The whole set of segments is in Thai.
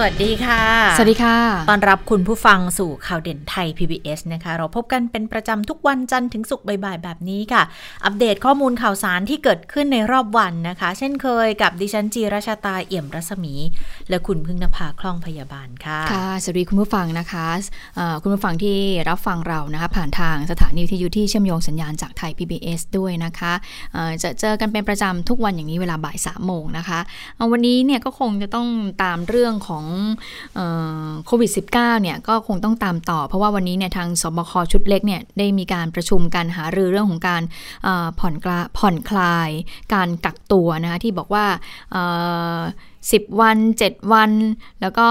สวัสดีค่ะ สวัสดีค่ะ ตอนรับคุณผู้ฟังสู่ข่าวเด่นไทย PBS นะคะ เราพบกันเป็นประจำทุกวันจันทร์ถึงศุกร์บ่ายๆ แบบนี้ค่ะ อัปเดตข้อมูลข่าวสารที่เกิดขึ้นในรอบวันนะคะ เช่นเคยกับดิฉันจีราชาตาเอี่ยมรัศมี และคุณพึ่งนภาคล่องพยาบาลค่ะ ค่ะ สวัสดีคุณผู้ฟังนะคะะคุณผู้ฟังที่รับฟังเรานะคะ ผ่านทางสถานีวิทยุที่เชื่อมโยงสัญญาณจากไทย PBS ด้วยนะคะะจะเจอกันเป็นประจำทุกวันอย่างนี้เวลาบ่ายสามโมงนะคะ วันนี้เนี่ยก็คงจะต้องตามเรื่องของโควิด -19 เนี่ยก็คงต้องตามต่อ เพราะว่าวันนี้เนี่ยทางสบคชุดเล็กเนี่ยได้มีการประชุมการหารือเรื่องของการผ่อนผ่อนคลายการกักตัวนะคะที่บอกว่าสิบวัน 7 วัน แล้วก็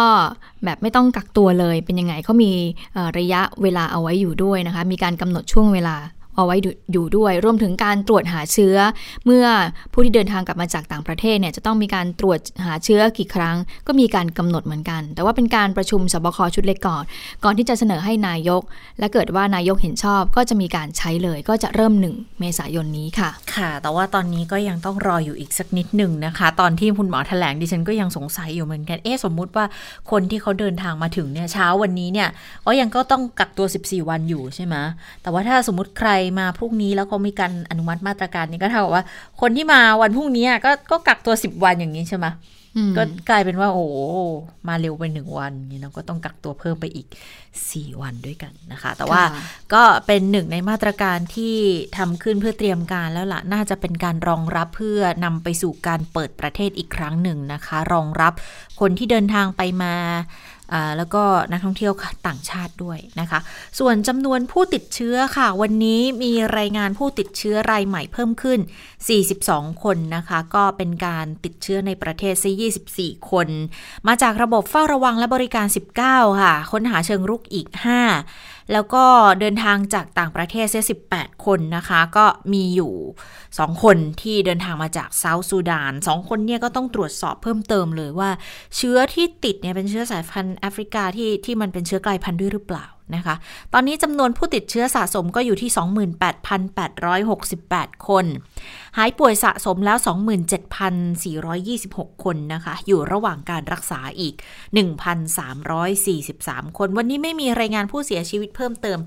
แบบไม่ต้องกักตัวเลยเป็นยังไงเขามีระยะเวลาเอาไว้อยู่ด้วยนะคะ มีการกำหนดช่วงเวลา เอาไว้อยู่ด้วย รวมถึงการตรวจหาเชื้อ เมื่อผู้ที่เดินทางกลับมาจากต่างประเทศเนี่ยจะต้องมีการตรวจหาเชื้อกี่ครั้ง ก็มีการกำหนดเหมือนกัน แต่ว่าเป็นการประชุมสบคชุดเล็กก่อน ก่อนที่จะเสนอให้นายก และเกิดว่านายกเห็นชอบก็จะมีการใช้เลย ก็จะเริ่มหนึ่งเมษายนนี้ค่ะ ค่ะ แต่ว่าตอนนี้ก็ยังต้องรออยู่อีกสักนิดหนึ่งนะคะ ตอนที่คุณหมอแถลงดิฉันก็ยังสงสัยอยู่เหมือนกัน เอ๊ะสมมุติว่าคนที่เขาเดินทางมาถึงเนี่ยเช้าวันนี้เนี่ยก็ยังก็ต้องกักตัว 14 วันอยู่ใช่ไหมแต่ว่าถ้าสมมติใครมาพรุ่งนี้แล้วเขามีการอนุมัติมาตรการนี้ก็เท่ากับว่า คนที่มาวันพรุ่งนี้ก็ก็กักตัวสิบวันอย่างนี้ใช่ไหมก็กลายเป็นว่า โอ้มาเร็วไปหนึ่งวันนี่เราก็ต้องกักตัวเพิ่มไปอีกสี่วันด้วยกันนะคะ แต่ว่าก็เป็นหนึ่งในมาตรการที่ทำขึ้นเพื่อเตรียมการแล้วล่ะ น่าจะเป็นการรองรับเพื่อนำไปสู่การเปิดประเทศอีกครั้งหนึ่งนะคะ รองรับคนที่เดินทางไปมา แล้วก็นักท่องเที่ยวต่างชาติด้วยนะคะ ส่วนจำนวนผู้ติดเชื้อค่ะ วันนี้มีรายงานผู้ติดเชื้อรายใหม่เพิ่มขึ้น 42 คนนะคะ ก็เป็นการติดเชื้อในประเทศซะ24 คน มาจากระบบเฝ้าระวังและบริการ 19 ค่ะ ค้นหาเชิงรุกอีก 5 แล้วก็เดินทางจากต่างประเทศเสีย18 คนนะคะ ก็มีอยู่ 2 คนที่เดินทางมาจากเซาท์ซูดาน 2 คนเนี่ยก็ต้องตรวจสอบเพิ่มเติมเลยว่า เชื้อที่ติดเนี่ยเป็นเชื้อสายพันธุ์แอฟริกาที่ที่มันเป็นเชื้อกลายพันธุ์ด้วยหรือเปล่า นะคะ ตอนนี้จำนวนผู้ติดเชื้อสะสมก็อยู่ที่ 28,868 คน หายป่วยสะสมแล้ว 27,426 คนนะคะ อยู่ระหว่างการรักษาอีก 1,343 คน วันนี้ไม่มีรายงานผู้เสียชีวิตเพิ่มเติม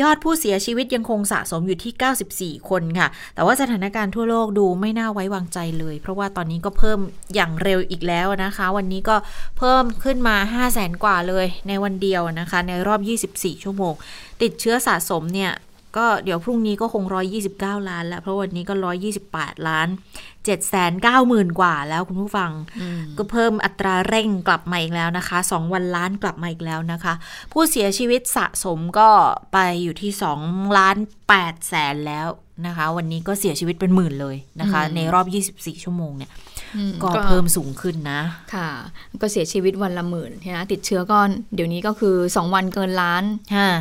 ยอดผู้เสียชีวิตยังคงสะสมอยู่ที่ 94 คนค่ะ แต่ว่าสถานการณ์ทั่วโลกดูไม่น่าไว้วางใจเลย เพราะว่าตอนนี้ก็เพิ่มอย่างเร็วอีกแล้วนะคะ วันนี้ก็เพิ่มขึ้นมา 5 0 0แสนกว่าเลยในวันเดียวนะคะ ในรอบ 24ชั่วโมง ติดเชื้อสะสมเนี่ยก็เดี๋ยวพรุ่งนี้ก็คง 129 ล้านแล้ว เพราะวันนี้ก็ 128 ล้าน 790,000 กว่าแล้วคุณผู้ฟัง ก็เพิ่มอัตราเร่งกลับมาอีกแล้วนะคะ 2 วันล้านกลับมาอีกแล้วนะคะ ผู้เสียชีวิตสะสมก็ไปอยู่ที่ 2 ล้าน8แสนแล้วนะคะ วันนี้ก็เสียชีวิตเป็นหมื่นเลยนะคะ ในรอบ 24 ชั่วโมงเนี่ย ก็เพิ่มสูงขึ้นนะ ค่ะ ก็เสียชีวิตวันละหมื่นนะติดเชื้อก็เดี๋ยวนี้ก็คือ 2 วันเกินล้าน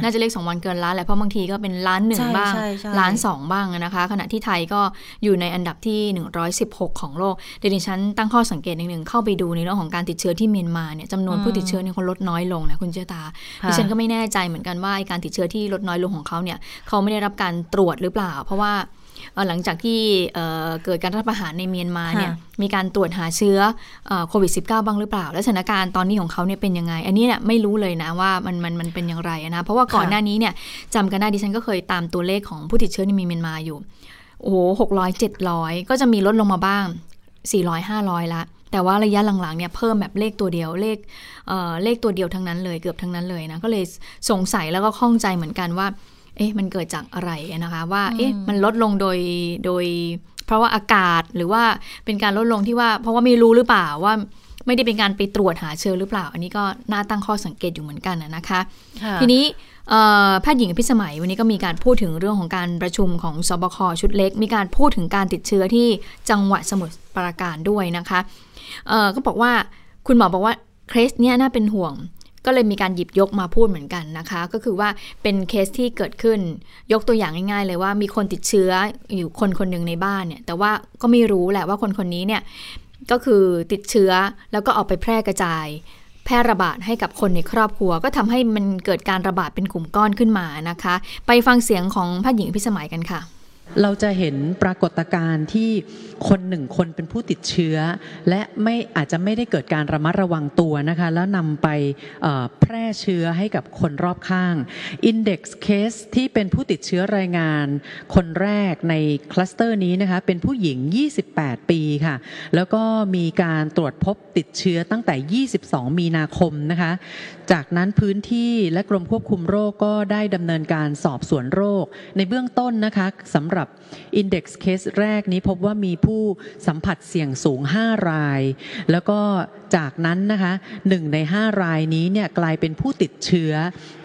น่าจะเลข2วันเกินล้านแหละเพราะบางทีก็เป็นล้านหนึ่งบ้างล้านสองบ้างนะคะ ขณะที่ไทยก็อยู่ในอันดับที่ 116 ของโลกเดี๋ยวดิฉันตั้งข้อสังเกตหนึ่งเข้าไปดูในเรื่องของการติดเชื้อที่เมียนมาเนี่ยจำนวนผู้ติดเชื้อเนี่ยเขาลดน้อยลงนะคุณเจตาดิฉันก็ไม่แน่ใจเหมือนกันว่าการติดเชื้อที่ลดน้อยลงของเขาเนี่ยเขาไม่ได้รับการตรวจหรือเปล่า เพราะว่า หลังจากที่เกิดการรัฐประหารในเมียนมาเนี่ยมีการตรวจหาเชื้อโควิด -19 บ้างหรือเปล่า และสถานการณ์ตอนนี้ของเขาเนี่ยเป็นยังไง อันนี้เนี่ยไม่รู้เลยนะว่ามันมันมันเป็นอย่างไรนะเพราะว่าก่อนหน้านี้เนี่ยจำกันได้ดิฉันก็เคยตามตัวเลขของผู้ติดเชื้อในเมียนมาอยู่โอ้โหหกร้อยเจ็ดร้อยก็จะมีลดลงมาบ้างสี่ร้อยห้าร้อยละแต่ว่าระยะหลังๆเนี่ยเพิ่มแบบเลขตัวเดียวเลขเเลขตัวเดียวทั้งนั้นเลยเกือบทั้งนั้นเลยนะก็เลยสงสัยแล้วก็ข้องใจเหมือนกันว่า เอ๊ะมันเกิดจากอะไรนะคะว่าเอ๊ะมันลดลงโดยโดย เพราะว่าอากาศหรือว่าเป็นการลดลงที่ว่า เพราะว่าไม่รู้หรือเปล่าว่าไม่ได้เป็นการไปตรวจหาเชื้อหรือเปล่า อันนี้ก็น่าตั้งข้อสังเกตอยู่เหมือนกันนะคะ ทีนี้แพทย์หญิงพิสมัยวันนี้ก็มีการพูดถึงเรื่องของการประชุมของสบคชุดเล็ก มีการพูดถึงการติดเชื้อที่จังหวัดสมุทรปราการด้วยนะคะก็บอกว่าคุณหมอบอกว่าเคสเนี้ยน่าเป็นห่วง ก็เลยมีการหยิบยกมาพูดเหมือนกันนะคะ ก็คือว่าเป็นเคสที่เกิดขึ้นยกตัวอย่างง่าย ๆ เลยว่ามีคนติดเชื้ออยู่คนคนหนึ่งในบ้านเนี่ย แต่ว่าก็ไม่รู้แหละว่าคนคนนี้เนี่ยก็คือติดเชื้อแล้วก็ออกไปแพร่กระจาย แพร่ระบาดให้กับคนในครอบครัว ก็ทำให้มันเกิดการระบาดเป็นกลุ่มก้อนขึ้นมานะคะ ไปฟังเสียงของแพทย์หญิงพิสมัยกันค่ะ เราจะเห็นปรากฏการณ์ที่คนหนึ่งคนเป็นผู้ติดเชื้อ และไม่อาจจะไม่ได้เกิดการระมัดระวังตัวนะคะแล้วนำไปแพร่เชื้อให้กับคนรอบข้าง Index Case ที่เป็นผู้ติดเชื้อรายงาน คนแรกในคลัสเตอร์นี้นะคะเป็นผู้หญิง 28 ปีค่ะ แล้วก็มีการตรวจพบติดเชื้อตั้งแต่ 22 มีนาคมนะคะจากนั้นพื้นที่และกรมควบคุมโรคก็ได้ดำเนินการสอบสวนโรค ในเบื้องต้นนะคะสำหรับ Index Case แรกนี้พบว่ามีผู้สัมผัสเสี่ยงสูง 5 ราย แล้วก็จากนั้นนะคะหนึ่งใน 5 รายนี้เนี่ยกลายเป็นผู้ติดเชื้อ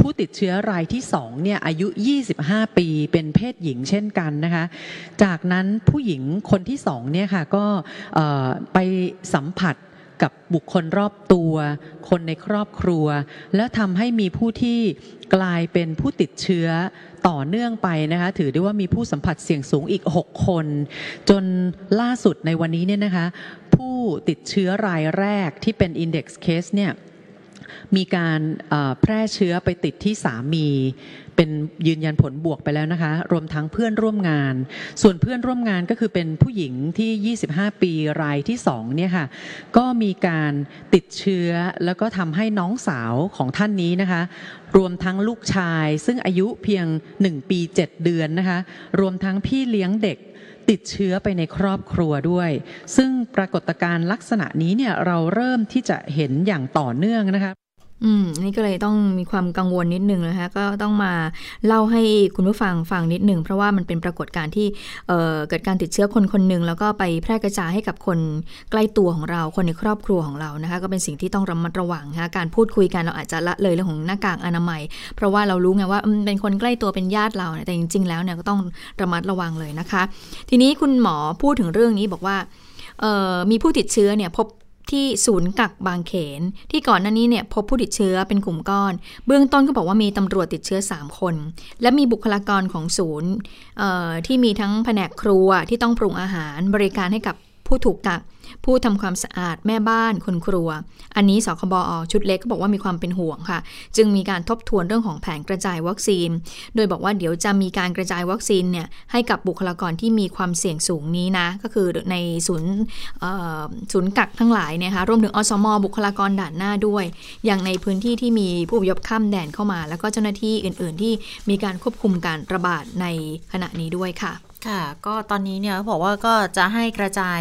ผู้ติดเชื้อรายที่2เนี่ยอายุ 25 ปีเป็นเพศหญิงเช่นกันนะคะ จากนั้นผู้หญิงคนที่2เนี่ยค่ะก็ไปสัมผัส กับบุคคลรอบตัว คนในครอบครัว แล้วทำให้มีผู้ที่กลายเป็นผู้ติดเชื้อต่อเนื่องไปนะคะถือได้ว่ามีผู้สัมผัสเสี่ยงสูงอีก 6 คน จนล่าสุดในวันนี้เนี่ยนะคะผู้ติดเชื้อรายแรกที่เป็น Index Case เนี่ยมีการแพร่เชื้อไปติดที่สามี เป็นยืนยันผลบวกไปแล้วนะคะ รวมทั้งเพื่อนร่วมงาน ส่วนเพื่อนร่วมงานก็คือเป็นผู้หญิงที่ 25 ปีรายที่2เนี่ยค่ะก็มีการติดเชื้อแล้วก็ทำให้น้องสาวของท่านนี้นะคะ รวมทั้งลูกชาย ซึ่งอายุเพียง 1 ปี 7 เดือนนะคะ รวมทั้งพี่เลี้ยงเด็กติดเชื้อไปในครอบครัวด้วย ซึ่งปรากฏการณ์ลักษณะนี้เนี่ยเราเริ่มที่จะเห็นอย่างต่อเนื่องนะคะ อืมนี่ก็เลยต้องมีความกังวลนิดนึงนะคะก็ต้องมาเล่าให้คุณผู้ฟังฟังนิดนึงเพราะว่ามันเป็นปรากฏการณ์ที่เเกิดการติดเชื้อคนคนหนึ่งแล้วก็ไปแพร่กระจายให้กับคนใกล้ตัวของเรา คนในครอบครัวของเรานะคะก็เป็นสิ่งที่ต้องระมัดระวังนะคะการพูดคุยกันเราอาจจะละเลยเรื่องของหน้ากากอนามัย เพราะว่าเรารู้ไงว่าเป็นคนใกล้ตัวเป็นญาติเราแต่จริง ๆ แล้วเนี่ยก็ต้องระมัดระวังเลยนะคะ ทีนี้คุณหมอพูดถึงเรื่องนี้บอกว่ามีผู้ติดเชื้อเนี่ยพบ ที่ศูนย์กักบางเขน ที่ก่อนหน้านี้เนี่ยพบผู้ติดเชื้อเป็นกลุ่มก้อน เบื้องต้นก็บอกว่ามีตำรวจติดเชื้อ 3 คน และมีบุคลากรของศูนย์ที่มีทั้งแผนกครัวที่ต้องปรุงอาหารบริการให้กับผู้ถูกกัก ผู้ทำความสะอาดแม่บ้านคนครัว อันนี้สคบอชุดเล็กก็บอกว่ามีความเป็นห่วงค่ะ จึงมีการทบทวนเรื่องของแผนกระจายวัคซีน โดยบอกว่าเดี๋ยวจะมีการกระจายวัคซีนเนี่ยให้กับบุคลากรที่มีความเสี่ยงสูงนี้นะ ก็คือในศูนย์ศูนย์กักทั้งหลายนี่ยค่ะรวมถึงอสม บุคลากรด่านหน้าด้วย อย่างในพื้นที่ที่มีผู้ยบข้ามแดนเข้ามา แล้วก็เจ้าหน้าที่อื่น ๆ ที่มีการควบคุมการระบาดในขณะนี้ด้วยค่ะ ค่ะ ก็ตอนนี้เนี่ยเขาบอกว่าก็จะให้กระจาย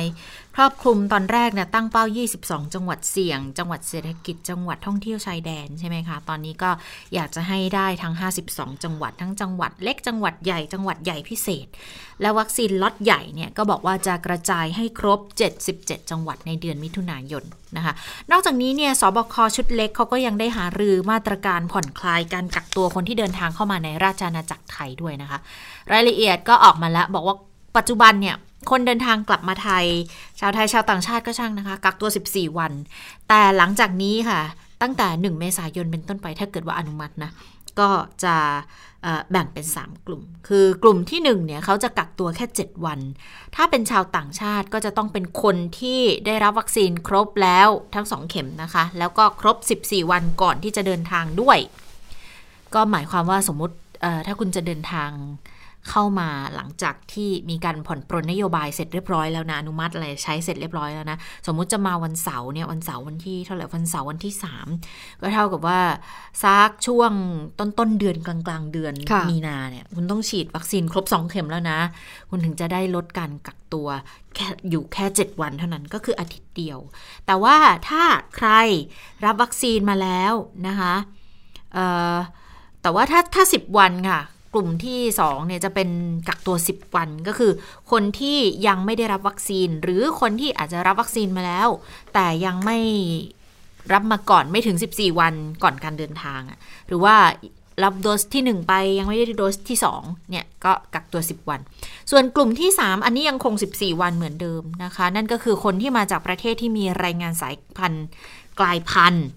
ครอบคลุมตอนแรกเนี่ยตั้งเป้า 22 จังหวัดเสี่ยง จังหวัดเศรษฐกิจ จังหวัดท่องเที่ยวชายแดนใช่ไหมคะ ตอนนี้ก็อยากจะให้ได้ทั้ง 52 จังหวัด ทั้งจังหวัดเล็ก จังหวัดใหญ่ จังหวัดใหญ่พิเศษ และวัคซีนล็อตใหญ่เนี่ยก็บอกว่าจะกระจายให้ครบ 77 จังหวัดในเดือนมิถุนายนนะคะ นอกจากนี้เนี่ย สบคชุดเล็กเขาก็ยังได้หารือมาตรการผ่อนคลายการกักตัวคนที่เดินทางเข้ามาในราชอาณาจักรไทยด้วยนะคะ รายละเอียดก็ออกมาแล้วบอกว่าปัจจุบันเนี่ย คนเดินทางกลับมาไทย ชาวไทยชาวต่างชาติก็ช่างนะคะ กักตัว 14 วัน แต่หลังจากนี้ค่ะ ตั้งแต่ 1 เมษายนเป็นต้นไปถ้าเกิดว่าอนุมัตินะ ก็จะแบ่งเป็น 3 กลุ่ม คือกลุ่มที่ 1 เนี่ยเขาจะกักตัวแค่ 7 วัน ถ้าเป็นชาวต่างชาติก็จะต้องเป็นคนที่ได้รับวัคซีนครบแล้วทั้ง 2 เข็มนะคะ แล้วก็ครบ 14 วันก่อนที่จะเดินทางด้วย ก็หมายความว่าสมมติถ้าคุณจะเดินทาง เข้ามาหลังจากที่มีการผ่อนปรนนโยบายเสร็จเรียบร้อยแล้วนะอนุมัติอะไรใช้เสร็จเรียบร้อยแล้วนะสมมุติจะมาวันเสาร์เนี่ยวันเสาร์วันที่เท่าไหร่วันเสาร์วันที่ 3 ก็เท่ากับว่าซักช่วงต้นต้นเดือนกลางกลางเดือนมีนาเนี่ยคุณต้องฉีดวัคซีนครบ 2 เข็มแล้วนะ คุณถึงจะได้ลดการกักตัวแค่อยู่แค่ 7 วันเท่านั้นก็คืออาทิตย์เดียว แต่ว่าถ้าใครรับวัคซีนมาแล้วนะคะแต่ว่าถ้าถ้า 10 วันค่ะ กลุ่มที่2เนี่ยจะเป็นกักตัว 10 วัน ก็คือ คนที่ยังไม่ได้รับวัคซีน หรือคนที่อาจจะรับวัคซีนมาแล้ว แต่ยังไม่รับมาก่อนไม่ถึง 14 วันก่อนการเดินทางหรือว่ารับโดสที่ 1 ไปยังไม่ได้โดสที่ 2 เนี่ย ก็กักตัว 10 วัน ส่วนกลุ่มที่ 3 อันนี้ยังคง 14 วันเหมือนเดิมนะคะ นั่นก็คือคนที่มาจากประเทศที่มีรายงานสายพันธุ์กลายพันธุ์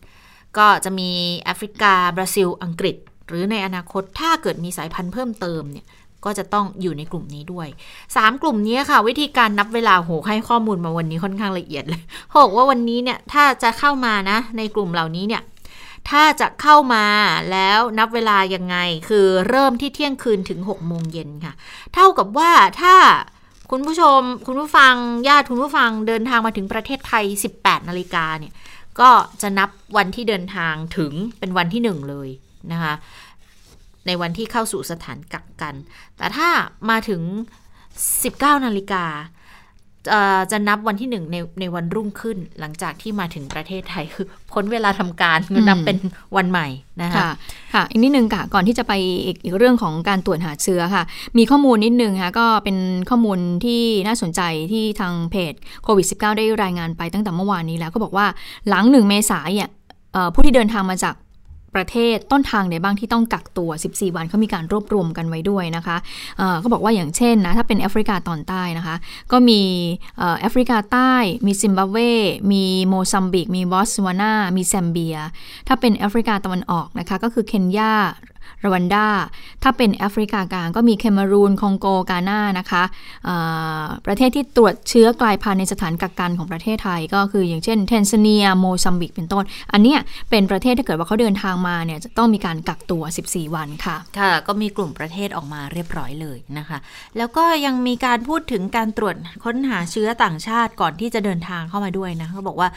ก็จะมีแอฟริกา บราซิล อังกฤษ หรือในอนาคตถ้าเกิดมีสายพันธุ์เพิ่มเติมเนี่ยก็จะต้องอยู่ในกลุ่มนี้ด้วย 3 กลุ่มนี้ค่ะ วิธีการนับเวลาโหให้ข้อมูลมาวันนี้ค่อนข้างละเอียดเลยบอกว่าวันนี้เนี่ยถ้าจะเข้ามานะในกลุ่มเหล่านี้เนี่ยถ้าจะเข้ามาแล้วนับเวลายังไงคือเริ่มที่เที่ยงคืนถึง6โมงเย็นค่ะ เท่ากับว่าถ้าคุณผู้ชม คุณผู้ฟังญาติคุณผู้ฟังเดินทางมาถึงประเทศไทย 18นาฬิกาเนี่ยก็จะนับวันที่เดินทางถึงเป็นวันที่หนึ่งเลย นะคะในวันที่เข้าสู่สถานกักกัน แต่ถ้ามาถึง 19 นาฬิกาจะนับวันที่หนึ่งในในวันรุ่งขึ้นหลังจากที่มาถึงประเทศไทยคือพ้นเวลาทำการนับเป็นวันใหม่นะคะค่ะอีกนิดนึงค่ะก่อนที่จะไปอีกอีกเรื่องของการตรวจหาเชื้อค่ะ มีข้อมูลนิดนึงค่ะก็เป็นข้อมูลที่น่าสนใจที่ทางเพจโควิด -19 ได้รายงานไปตั้งแต่เมื่อวานนี้แล้วก็บอกว่าหลังหนึ่งเมษายนผู้ที่เดินทางมาจาก ประเทศต้นทางไหนบ้างที่ต้องกักตัว 14 วันเขามีการรวบรวมกันไว้ด้วยนะคะเขาบอกว่าอย่างเช่นนะถ้าเป็นแอฟริกาตอนใต้นะคะ ก็มีแอฟริกาใต้ มีซิมบับเว มีโมซัมบิก มีบอตสวานา มีแซมเบีย ถ้าเป็นแอฟริกาตะวันออกนะคะ ก็คือเคนยา รวันดา ถ้าเป็นแอฟริกากลางก็มีแคเมอรูน คองโก กานานะคะประเทศที่ตรวจเชื้อกลายพันธุ์ในสถานกักกันของประเทศไทย ก็คืออย่างเช่นเทนซาเนีย โมซัมบิก เป็นต้น อันนี้เป็นประเทศถ้าเกิดว่าเขาเดินทางมาเนี่ยจะต้องมีการกักตัว 14 วันค่ะ ค่ะ ก็มีกลุ่มประเทศออกมาเรียบร้อยเลยนะคะ แล้วก็ยังมีการพูดถึงการตรวจค้นหาเชื้อต่างชาติก่อนที่จะเดินทางเข้ามาด้วยนะเขาบอกว่า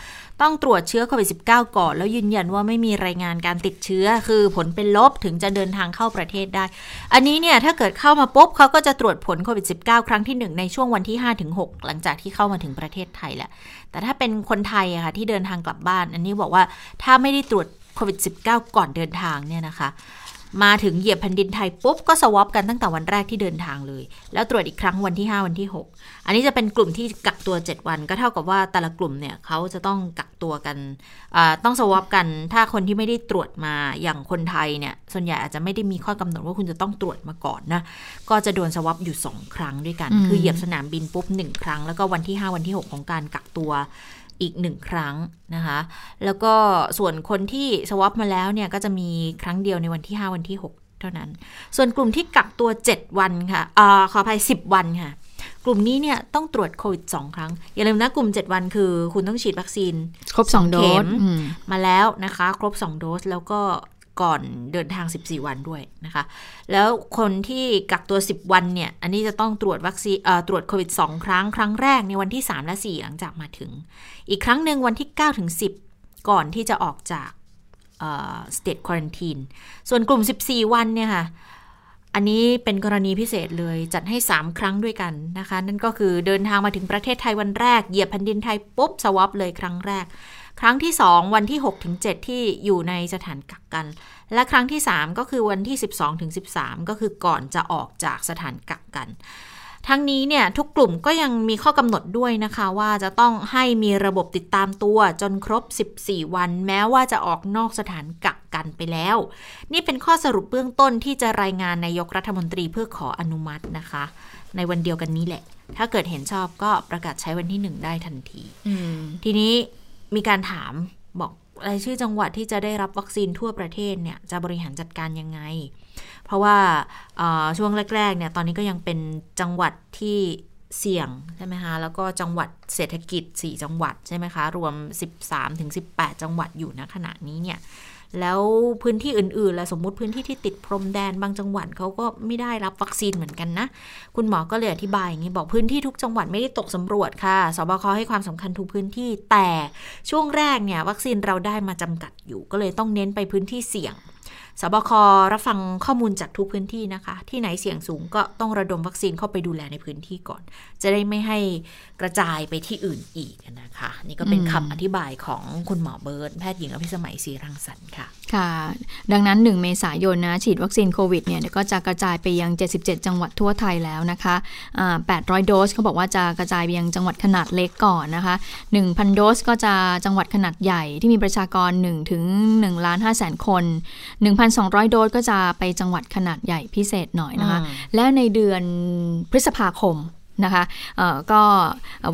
ต้องตรวจเชื้อโควิด -19 ก่อน แล้วยืนยันว่าไม่มีรายงานการติดเชื้อ คือผลเป็นลบถึงจะเดินทางเข้าประเทศได้ อันนี้เนี่ยถ้าเกิดเข้ามาปุ๊บเขาก็จะตรวจผลโควิด -19 ครั้งที่ 1 ในช่วงวันที่5-6หลังจากที่เข้ามาถึงประเทศไทยแหละ แต่ถ้าเป็นคนไทยอะค่ะที่เดินทางกลับบ้าน อันนี้บอกว่าถ้าไม่ได้ตรวจโควิด -19 ก่อนเดินทางเนี่ยนะคะ มาถึงเหยียบแผ่นดินไทยปุ๊บก็สวอปกันตั้งแต่วันแรกที่เดินทางเลย แล้วตรวจอีกครั้งวันที่ 5 วันที่ 6 อันนี้จะเป็นกลุ่มที่กักตัว 7 วัน ก็เท่ากับว่าแต่ละกลุ่มเนี่ยเขาจะต้องกักตัวกันต้องสวอปกัน ถ้าคนที่ไม่ได้ตรวจมาอย่างคนไทยเนี่ยส่วนใหญ่อาจจะไม่ได้มีข้อกำหนดว่าคุณจะต้องตรวจมาก่อนนะก็จะโดนสวอปอยู่ 2 ครั้งด้วยกัน คือเหยียบสนามบินปุ๊บ1ครั้งแล้วก็วันที่ 5 วันที่ 6 ของการกักตัว อีกหนึ่งครั้งนะคะ แล้วก็ส่วนคนที่สวอปมาแล้วเนี่ยก็จะมีครั้งเดียวในวันที่ 5 วันที่ 6 เท่านั้น ส่วนกลุ่มที่กักตัว 7 วันค่ะอขออภัย 10 วันค่ะ กลุ่มนี้เนี่ยต้องตรวจโควิด2ครั้ง อย่าลืมนะกลุ่ม 7 วันคือ คุณต้องฉีดวัคซีน ครบ 2 โดสมาแล้วนะคะ ครบ 2 โดสแล้วก็ ก่อนเดินทาง 14 วันด้วยนะคะ แล้วคนที่กักตัว 10 วันเนี่ย อันนี้จะต้องตรวจวัคซีนตรวจโควิด 2 ครั้ง ครั้งแรกในวันที่ 3 และ 4 หลังจากมาถึง อีกครั้งหนึ่งวันที่ 9 ถึง 10 ก่อนที่จะออกจากสเตทควอนตีนส่วนกลุ่ม 14 วันเนี่ยค่ะ อันนี้เป็นกรณีพิเศษเลยจัดให้ 3 ครั้งด้วยกันนะคะ นั่นก็คือเดินทางมาถึงประเทศไทยวันแรก เหยียบแผ่นดินไทยปุ๊บสวอปเลยครั้งแรก ครั้งที่ 2 วันที่6ถึง7ที่อยู่ในสถานกักกัน และครั้งที่ 3 ก็คือวันที่ 12ถึง13 ก็คือก่อนจะออกจากสถานกักกัน ทั้งนี้เนี่ยทุกกลุ่มก็ยังมีข้อกำหนดด้วยนะคะว่าจะต้องให้มีระบบติดตามตัวจนครบ 14 วัน แม้ว่าจะออกนอกสถานกักกันไปแล้ว นี่เป็นข้อสรุปเบื้องต้นที่จะรายงานนายกรัฐมนตรีเพื่อขออนุมัตินะคะ ในวันเดียวกันนี้แหละ ถ้าเกิดเห็นชอบก็ประกาศใช้วันที่หนึ่งได้ทันทีทีนี้ มีการถามบอกรายชื่อจังหวัดที่จะได้รับวัคซีนทั่วประเทศเนี่ยจะบริหารจัดการยังไง เพราะว่าช่วงแรกๆเนี่ยตอนนี้ก็ยังเป็นจังหวัดที่เสี่ยงใช่ไหมคะแล้วก็จังหวัดเศรษฐกิจ 4 จังหวัดใช่ไหมคะรวม 13-18 จังหวัดอยู่ณขณะนี้เนี่ย แล้วพื้นที่อื่นๆแล้วสมมุติพื้นที่ที่ติดพรมแดนบางจังหวัดเขาก็ไม่ได้รับวัคซีนเหมือนกันนะ คุณหมอก็เลยอธิบายอย่างนี้บอกพื้นที่ทุกจังหวัดไม่ได้ตกสำรวจค่ะสบคให้ความสำคัญทุกพื้นที่ แต่ช่วงแรกเนี่ยวัคซีนเราได้มาจำกัดอยู่ก็เลยต้องเน้นไปพื้นที่เสี่ยง สบครับฟังข้อมูลจากทุกพื้นที่นะคะ ที่ไหนเสี่ยงสูงก็ต้องระดมวัคซีนเข้าไปดูแลในพื้นที่ก่อน จะได้ไม่ให้กระจายไปที่อื่นอีกนะคะ นี่ก็เป็นคำอธิบายของคุณหมอเบิร์ตแพทย์หญิงอภิสมัยศรีรังสรรค์ค่ะ ค่ะ ดังนั้น 1 เมษายนนะฉีดวัคซีนโควิดเนี่ยก็จะกระจายไปยัง 77 จังหวัดทั่วไทยแล้วนะคะะ800 โดสเขาบอกว่าจะกระจายไปยังจังหวัดขนาดเล็กก่อนนะคะ 1,000 โดสก็จะจังหวัดขนาดใหญ่ที่มีประชากร1ถึง1ล้าน5แสนคน1,200 โดสก็จะไปจังหวัดขนาดใหญ่พิเศษหน่อยนะคะ และในเดือนพฤษภาคม นะคะก็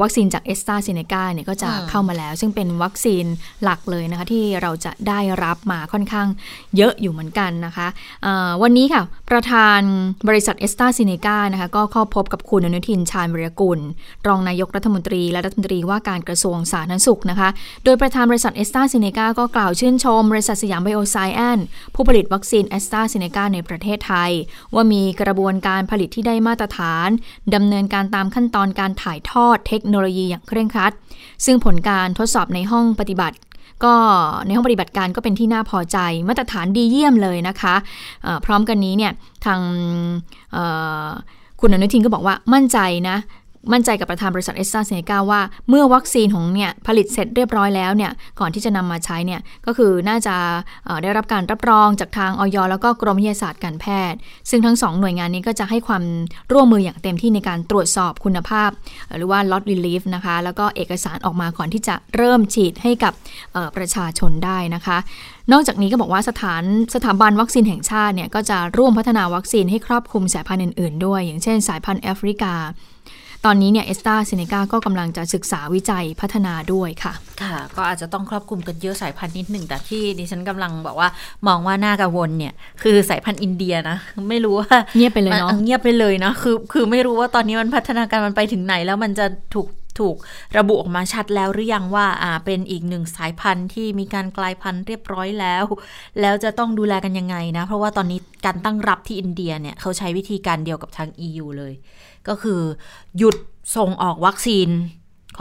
วัคซีนจากเอสตราเซเนกาเนี่ยก็จะเข้ามาแล้ว ซึ่งเป็นวัคซีนหลักเลยนะคะที่เราจะได้รับมาค่อนข้างเยอะอยู่เหมือนกันนะคะวันนี้ค่ะ ประธานบริษัทแอสตราเซเนกานะคะก็เข้าพบกับคุณอนุทินชาญวีรกูล รองนายกรัฐมนตรีและรัฐมนตรีว่าการกระทรวงสาธารณสุขนะคะโดยประธานบริษัทแอสตราเซเนกาก็กล่าวชื่นชม บริษัทสยามไบโอไซเอนซ์ผู้ผลิตวัคซีนแอสตราเซเนกาในประเทศไทย ว่ามีกระบวนการผลิตที่ได้มาตรฐานดำเนินการตามขั้นตอนการถ่ายทอดเทคโนโลยีอย่างเคร่งครัด ซึ่งผลการทดสอบในห้องปฏิบัติ ก็ในห้องปฏิบัติการก็เป็นที่น่าพอใจมาตรฐานดีเยี่ยมเลยนะคะพร้อมกันนี้เนี่ยทางคุณอนุทินก็บอกว่ามั่นใจนะ มั่นใจกับประธานบริษัทเอสตราเซเนกาว่า เมื่อวัคซีนของเนี่ยผลิตเสร็จเรียบร้อยแล้วเนี่ยก่อนที่จะนำมาใช้เนี่ยก็คือน่าจะได้รับการรับรองจากทางออยแล้วก็กรมวิทยาศาสตร์การแพทย์ ซึ่งทั้งสองหน่วยงานนี้ก็จะให้ความร่วมมืออย่างเต็มที่ในการตรวจสอบคุณภาพ หรือว่า lot relief นะคะแล้วก็เอกสารออกมาก่อนที่จะเริ่มฉีดให้กับประชาชนได้นะคะ นอกจากนี้ก็บอกว่าสถานสถาบันวัคซีนแห่งชาติเนี่ยก็จะร่วมพัฒนาวัคซีนให้ครอบคลุมสายพันธุ์อื่นๆด้วย อย่างเช่น สายพันธุ์แอฟริกา ตอนนี้เนี่ยเอสตาเซเนกาก็กำลังจะศึกษาวิจัยพัฒนาด้วยค่ะ ค่ะ ก็อาจจะต้องครอบคลุมกันเยอะสายพันธุ์นิดหนึ่งแต่ที่ดิฉันกำลังบอกว่ามองว่าน่ากังวลเนี่ยคือสายพันธุ์อินเดียนะไม่รู้ว่าเงียบไปเลยเนาะเงียบไปเลยนะคือคือไม่รู้ว่าตอนนี้มันพัฒนาการมันไปถึงไหนแล้วมันจะถูกถูกระบุออกมาชัดแล้วหรือยังว่าอ่าเป็นอีกหนึ่งสายพันธุ์ที่มีการกลายพันธุ์เรียบร้อยแล้ว แล้วจะต้องดูแลกันยังไงนะ เพราะว่าตอนนี้การตั้งรับที่อินเดียเนี่ยเขาใช้วิธีการเดียวกับทาง EU เลย ก็คือหยุดส่งออกวัคซีน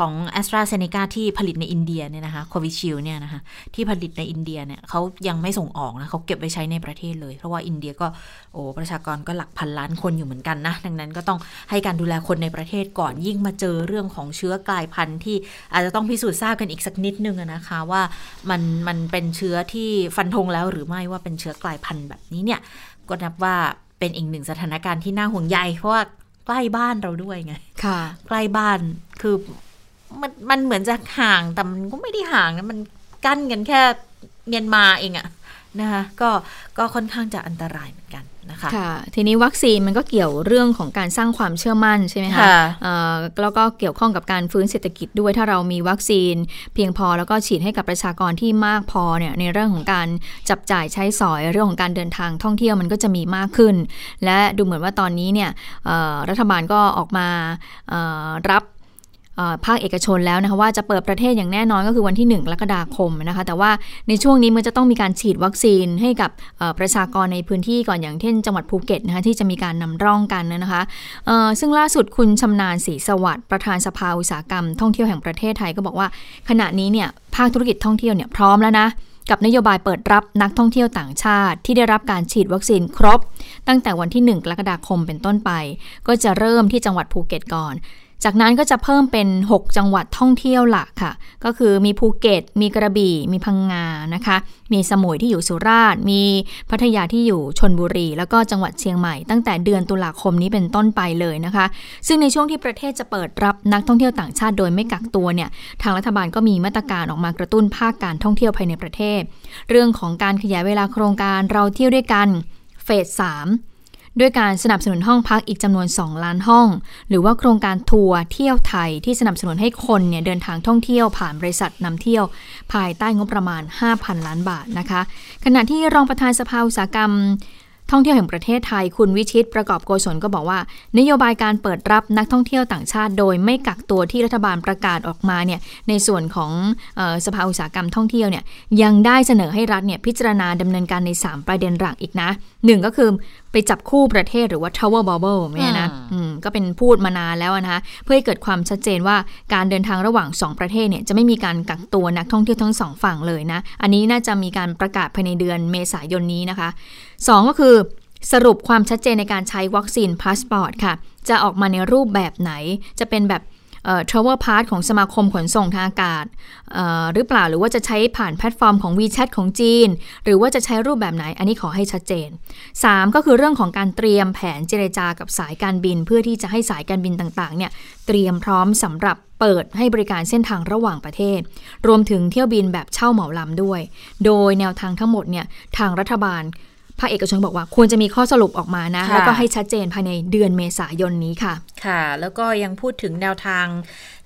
ของ a s t r a z เซ e c a ที่ผลิตในอินเดียเนี่ยนะคะโควิชิลเนี่ยนะคะที่ผลิตในอินเดียเนี่ยเขายังไม่ส่งออกนะเขาเก็บไว้ใช้ในประเทศเลย เพราะว่าอินเดียก็โอ้ประชากรก็หลักพันล้านคนอยู่เหมือนกันนะ ดังนั้นก็ต้องให้การดูแลคนในประเทศก่อนยิ่งมาเจอเรื่องของเชื้อกลายพันธุ์ที่อาจจะต้องพิสูจน์ทราบกันอีกสักนิดนึงนะคะว่ามันมันเป็นเชื้อที่ฟันธงแล้วหรือไม่ว่าเป็นเชื้อกลายพันธุ์แบบนี้เนี่ยก็นับว่าเป็นอีกหนึ่งสถานการณ์ที่น่าห่วงใยเพราะว่า ใกล้บ้านเราด้วยไง ค่ะ ใกล้บ้านคือมันมันเหมือนจะห่างแต่มันก็ไม่ได้ห่างนะมันกั้นกันแค่เมียนมาเองอะนะคะก็ก็ค่อนข้างจะอันตรายเหมือนกัน นะคะค่ะทีนี้วัคซีนมันก็เกี่ยวเรื่องของการสร้างความเชื่อมั่นใช่ไหมคะแล้วก็เกี่ยวข้องกับการฟื้นเศรษฐกิจด้วยถ้าเรามีวัคซีน เพียงพอแล้วก็ฉีดให้กับประชากรที่มากพอเนี่ยในเรื่องของการจับจ่ายใช้สอยเรื่องของการเดินทางท่องเที่ยวมันก็จะมีมากขึ้น และดูเหมือนว่าตอนนี้เนี่ยรัฐบาลก็ออกมารับ ภาคเอกชนแล้วนะคะว่าจะเปิดประเทศอย่างแน่นอนก็คือวันที่1กรกฎาคมนะคะแต่ว่าในช่วงนี้มันจะต้องมีการฉีดวัคซีนให้กับประชากรในพื้นที่ก่อนอย่างเช่นจังหวัดภูเก็ตนะคะที่จะมีการนำร่องกันนะคะซึ่งล่าสุดคุณชำนาญศรีสวัสดิ์ประธานสภาอุตสาหกรรม ท่องเที่ยวแห่งประเทศไทยก็บอกว่า ขณะนี้เนี่ยภาคธุรกิจท่องเที่ยวเนี่ยพร้อมแล้วนะกับนโยบายเปิดรับนักท่องเที่ยวต่างชาติ ที่ได้รับการฉีดวัคซีนครบ ตั้งแต่วันที่ 1 กรกฎาคมเป็นต้นไป ก็จะเริ่มที่จังหวัดภูเก็ตก่อน จากนั้นก็จะเพิ่มเป็น 6 จังหวัดท่องเที่ยวหลักค่ะ ก็คือมีภูเก็ต มีกระบี่ มีพังงานะคะ มีสมุยที่อยู่สุราษฎร์ มีพัทยาที่อยู่ชนบุรี แล้วก็จังหวัดเชียงใหม่ ตั้งแต่เดือนตุลาคมนี้เป็นต้นไปเลยนะคะ ซึ่งในช่วงที่ประเทศจะเปิดรับนักท่องเที่ยวต่างชาติโดยไม่กักตัวเนี่ย ทางรัฐบาลก็มีมาตรการออกมากระตุ้นภาคการท่องเที่ยวภายในประเทศ เรื่องของการขยายเวลาโครงการเราเที่ยวด้วยกัน เฟส3 ด้วยการสนับสนุนห้องพักอีกจำนวน 2 ล้านห้อง หรือว่าโครงการทัวร์เที่ยวไทยที่สนับสนุนให้คนเนี่ยเดินทางท่องเที่ยวผ่านบริษัทนำเที่ยว ภายใต้งบประมาณ 5,000 ล้านบาทนะคะ ขณะที่รองประธานสภาอุตสาหกรรม ท่องเที่ยวแห่งประเทศไทย คุณวิชิตประกอบโกศลก็บอกว่า นโยบายการเปิดรับนักท่องเที่ยวต่างชาติ โดยไม่กักตัวที่รัฐบาลประกาศออกมาเนี่ยในส่วนของเอ่อสภาอุตสาหกรรมท่องเที่ยวเนี่ยยังได้เสนอให้รัฐเนี่ยพิจารณาดำเนินการใน 3 ประเด็นหลักอีกนะหนึ่งก็คือไปจับคู่ประเทศหรือว่า Travel Bubble เนี่ยนะก็เป็นพูดมานานแล้วนะคะเพื่อให้เกิดความชัดเจนว่าการเดินทางระหว่าง 2 ประเทศเนี่ยจะไม่มีการกักตัวนักท่องเที่ยวทั้งสองฝั่งเลยนะ อันนี้น่าจะมีการประกาศภายในเดือนเมษายนนี้นะคะ2 ก็คือ สรุปความชัดเจนในการใช้วัคซีนพาสปอร์ตค่ะ จะออกมาในรูปแบบไหน จะเป็นแบบเอ่อ travel pass ของสมาคมขนส่งทางอากาศหรือเปล่าหรือว่าจะใช้ผ่านแพลตฟอร์มของ WeChat ของจีน หรือว่าจะใช้รูปแบบไหน อันนี้ขอให้ชัดเจน 3 ก็คือเรื่องของการเตรียมแผนเจรจากับสายการบิน เพื่อที่จะให้สายการบินต่างๆเนี่ยเตรียมพร้อมสำหรับเปิดให้บริการเส้นทางระหว่างประเทศ รวมถึงเที่ยวบินแบบเช่าเหมาลำด้วย โดยแนวทางทั้งหมดเนี่ยทางรัฐบาล ภาคเอกชนบอกว่าควรจะมีข้อสรุปออกมานะะแล้วก็ให้ชัดเจนภายในเดือนเมษายนนี้ค่ะ ค่ะ แล้วก็ยังพูดถึงแนวทาง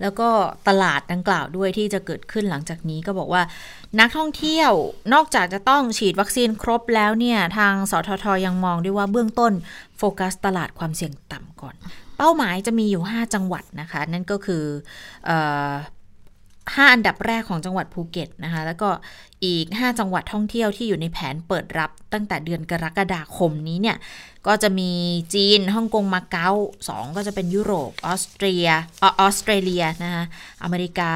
แล้วก็ตลาดดังกล่าวด้วยที่จะเกิดขึ้นหลังจากนี้ก็บอกว่า นักท่องเที่ยวนอกจากจะต้องฉีดวัคซีนครบแล้วเนี่ยทางสททยังมองด้วยว่าเบื้องต้นโฟกัสตลาดความเสี่ยงต่ำก่อน เป้าหมายจะมีอยู่ 5 จังหวัดนะคะ นั่นก็คืออ 5 อันดับแรกของจังหวัดภูเก็ตนะคะ แล้วก็อีก 5 จังหวัดท่องเที่ยวที่อยู่ในแผนเปิดรับตั้งแต่เดือนกรกฎาคมนี้เนี่ย ก็จะมีจีนฮ่องกงมาเก๊า2ก็จะเป็นยุโรปออสเตรียออสเตรเลียนะคะอเมริกา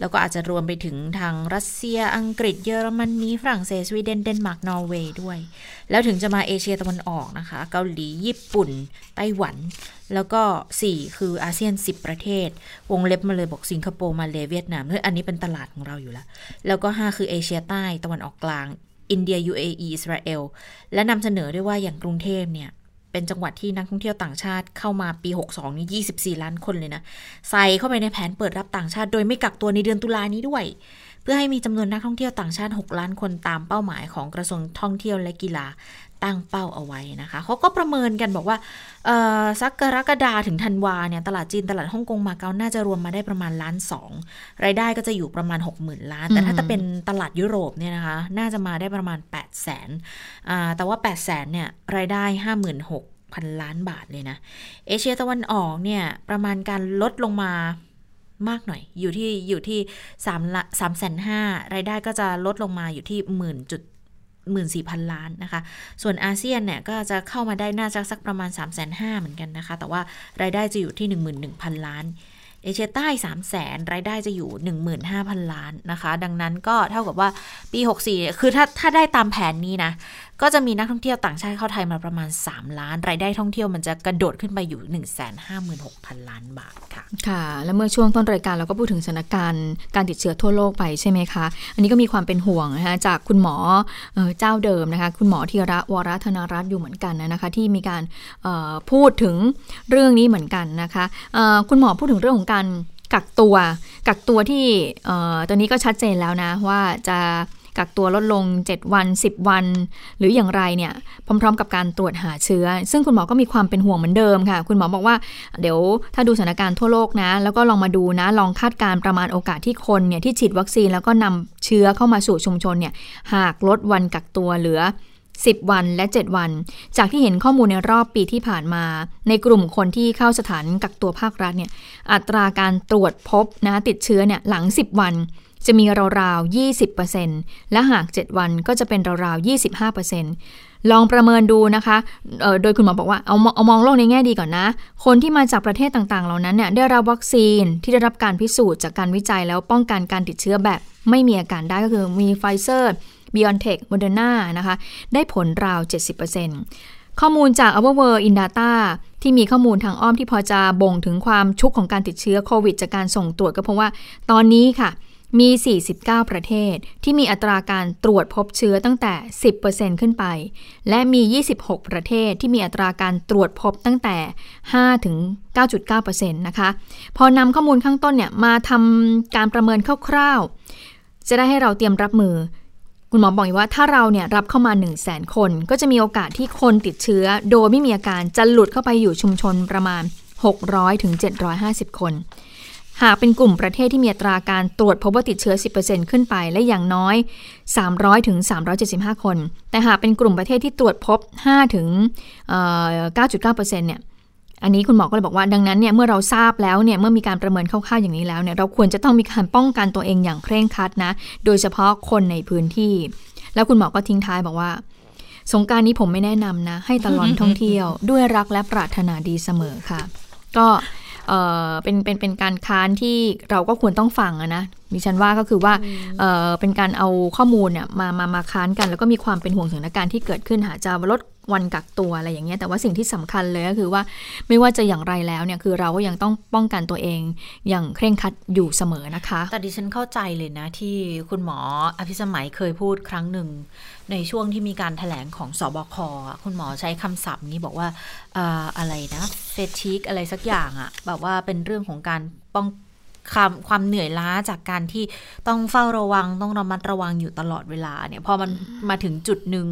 แล้วก็อาจจะรวมไปถึงทางรัสเซียอังกฤษเยอรมนีฝรั่งเศสสวีเดนเดนมาร์กนอร์เวย์ด้วย แล้วถึงจะมาเอเชียตะวันออกนะคะ เกาหลีญี่ปุ่น ไต้หวัน แล้วก็ 4 คืออาเซียน 10 ประเทศ วงเล็บมาเลยบอกสิงคโปร์มาเลเวียดนามเฮ้ยอันนี้เป็นตลาดของเราอยู่แล้ว แล้วก็ 5 คือเอเชียใต้ตะวันออกกลางอินเดีย UAE อิสราเอล และนำเสนอด้วยว่าอย่างกรุงเทพเนี่ย เป็นจังหวัดที่นักท่องเที่ยวต่างชาติเข้ามาปี 62 นี่24 ล้านคนเลยนะ ใส่เข้าไปในแผนเปิดรับต่างชาติ โดยไม่กักตัวในเดือนตุลานี้ด้วย เพื่อให้มีจำนวนนักท่องเที่ยวต่างชาติ 6 ล้านคนตามเป้าหมายของกระทรวงท่องเที่ยวและกีฬา ตั้งเป้าเอาไว้นะคะเขาก็ประเมินกันบอกว่าสักกรกฎาถึงธันวาเนี่ยตลาดจีนตลาดฮ่องกงมาเก๊าน่าจะรวมมาได้ประมาณล้านสองรายได้ก็จะอยู่ประมาณ 60,000 ล้าน แต่ถ้าจะเป็นตลาดยุโรปเนี่ยนะคะน่าจะมาได้ประมาณ 8 0 0 0 0นแต่ว่า8 0 0 0 0 0เนี่ยรายได้ 56,000พันล้านบาทเลยนะเอเชียตะวันออกเนี่ยประมาณการลดลงมามากหน่อยอยู่ที่อยู่ที่สามละสามแสนห้ารายได้ก็จะลดลงมาอยู่ที่หมื่นจุด หมื่นสี่พันล้านนะคะ ส่วนอาเซียนเนี่ยก็จะเข้ามาได้น่าจะสักประมาณ3ามแสนห้าเหมือนกันนะคะ แต่ว่ารายได้จะอยู่ที่ 1 1 0 0 0 ล้าน เอเชียใต้ 3 0 0แสนรายได้จะอยู่ 15,000 ล้านนะคะ ดังนั้นก็เท่ากับว่าปี 64 คือถ้าถ้าได้ตามแผนนี้นะ ก็จะมีนักท่องเที่ยวต่างชาติเข้าไทยมาประมาณ 3 ล้าน รายได้ท่องเที่ยวมันจะกระโดดขึ้นไปอยู่ 156,000 ล้านบาทค่ะ ค่ะ แล้วเมื่อช่วงต้นรายการเราก็พูดถึงสถานการณ์การติดเชื้อทั่วโลกไปใช่ไหมคะ อันนี้ก็มีความเป็นห่วงนะคะจากคุณหมอเจ้าเดิมนะคะ คุณหมอธีระวรธนรัตน์อยู่เหมือนกันนะคะที่มีการพูดถึงเรื่องนี้เหมือนกันนะคะคุณหมอพูดถึงเรื่องของการกักตัว กักตัวที่ตอนนี้ก็ชัดเจนแล้วนะว่าจะ กักตัวลดลง 7 วัน 10 วัน หรืออย่างไรเนี่ยพร้อม ๆ กับการตรวจหาเชื้อ ซึ่งคุณหมอก็มีความเป็นห่วงเหมือนเดิมค่ะ คุณหมอบอกว่าเดี๋ยวถ้าดูสถานการณ์ทั่วโลกนะ แล้วก็ลองมาดูนะลองคาดการประมาณโอกาสที่คนเนี่ยที่ฉีดวัคซีนแล้วก็นำเชื้อเข้ามาสู่ชุมชนเนี่ยหากลดวันกักตัวเหลือ10 วันและ 7 วัน จากที่เห็นข้อมูลในรอบปีที่ผ่านมา ในกลุ่มคนที่เข้าสถานกักตัวภาครัฐเนี่ย อัตราการตรวจพบนะติดเชื้อเนี่ยหลัง 10 วัน จะมีราวๆ 20%และหาก 7 วันก็จะเป็นราวๆ 25%ลองประเมินดูนะคะโดยคุณหมอบอกว่าเอาเอามองโลกในแง่ดีก่อนนะ คนที่มาจากประเทศต่างๆ เหล่านั้นเนี่ยได้รับวัคซีนที่ได้รับการพิสูจน์จากการวิจัยแล้วป้องกันการติดเชื้อแบบไม่มีอาการได้ก็คือมีไฟเซอร์ BioNTech Moderna นะคะ ได้ผลราว 70%ข้อมูลจาก Our World in Data ที่มีข้อมูลทางอ้อมที่พอจะบ่งถึงความชุกของการติดเชื้อโควิด จากการส่งตรวจก็เพราะว่า ตอนนี้ค่ะ มี 49 ประเทศที่มีอัตราการตรวจพบเชื้อตั้งแต่ 10%ขึ้นไป และมี 26 ประเทศที่มีอัตราการตรวจพบตั้งแต่ 5 ถึง 9.9%นะคะ พอนำข้อมูลข้างต้นเนี่ยมาทำการประเมินคร่าวๆ จะได้ให้เราเตรียมรับมือ คุณหมอบอกว่าถ้าเราเนี่ยรับเข้ามา 1 0 0 0 0แสนคน ก็จะมีโอกาสที่คนติดเชื้อ โดยไม่มีอาการจะหลุดเข้าไปอยู่ชุมชนประมาณ 600ถึง750 คน หากเป็นกลุ่มประเทศที่มีอัตราการตรวจพบว่าติดเชื้อ 10%ขึ้นไปและอย่างน้อย 300ถึง375 คน แต่หากเป็นกลุ่มประเทศที่ตรวจพบ5ถึง9.9%เนี่ยอันนี้คุณหมอก็เลยบอกว่าดังนั้นเนี่ยเมื่อเราทราบแล้วเนี่ยเมื่อมีการประเมินคร่าวๆอย่างนี้แล้วเนี่ยเราควรจะต้องมีการป้องกันตัวเองอย่างเคร่งครัดนะ โดยเฉพาะคนในพื้นที่ แล้วคุณหมอก็ทิ้งท้ายบอกว่า สงการนี้ผมไม่แนะนำนะ ให้ตลอดท่องเที่ยว ด้วยรักและปรารถนาดีเสมอค่ะ ก็ เออเป็นเป็นเป็นการค้านที่เราก็ควรต้องฟังนะดิฉันว่าก็คือว่าเออเป็นการเอาข้อมูลเนี่ยมามามาค้านกัน แล้วก็มีความเป็นห่วงสถานการณ์ที่เกิดขึ้นหาจะลด วันกักตัวอะไรอย่างเงี้ยแต่ว่าสิ่งที่สำคัญเลยก็คือว่าไม่ว่าจะอย่างไรแล้วเนี่ยคือเราก็ยังต้องป้องกันตัวเองอย่างเคร่งครัดอยู่เสมอนะคะ แต่ดิฉันเข้าใจเลยนะที่คุณหมออภิสมัยเคยพูดครั้งหนึ่งในช่วงที่มีการถแถลงของสอบคคุณหมอใช้คำศัพท์นี้บอกว่าอะไรนะเฟติกอะไรสักอย่างอะแบบว่าเป็นเรื่องของการป้องความความเหนื่อยล้าจากการที่ต้องเฝ้าระวังต้องระมัดระวังอยู่ตลอดเวลาเนี่ยพอมันมาถึงจุดหนึ่ง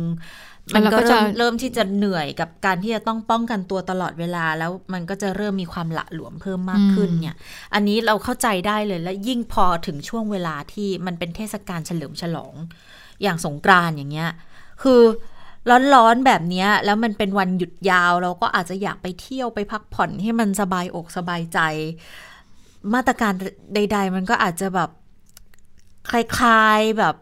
มันก็จะเริ่มที่จะเหนื่อยกับการที่จะต้องป้องกันตัวตลอดเวลา แล้วมันก็จะเริ่มมีความละหลวมเพิ่มมากขึ้นเนี่ย อันนี้เราเข้าใจได้เลยและยิ่งพอถึงช่วงเวลาที่มันเป็นเทศกาลเฉลิมฉลอง อย่างสงกรานอย่างเงี้ย คือร้อนๆแบบนี้แล้วมันเป็นวันหยุดยาว เราก็อาจจะอยากไปเที่ยวไปพักผ่อนให้มันสบายอกสบายใจ มาตรการใด ๆ มันก็อาจจะแบบคล้ายๆแบบ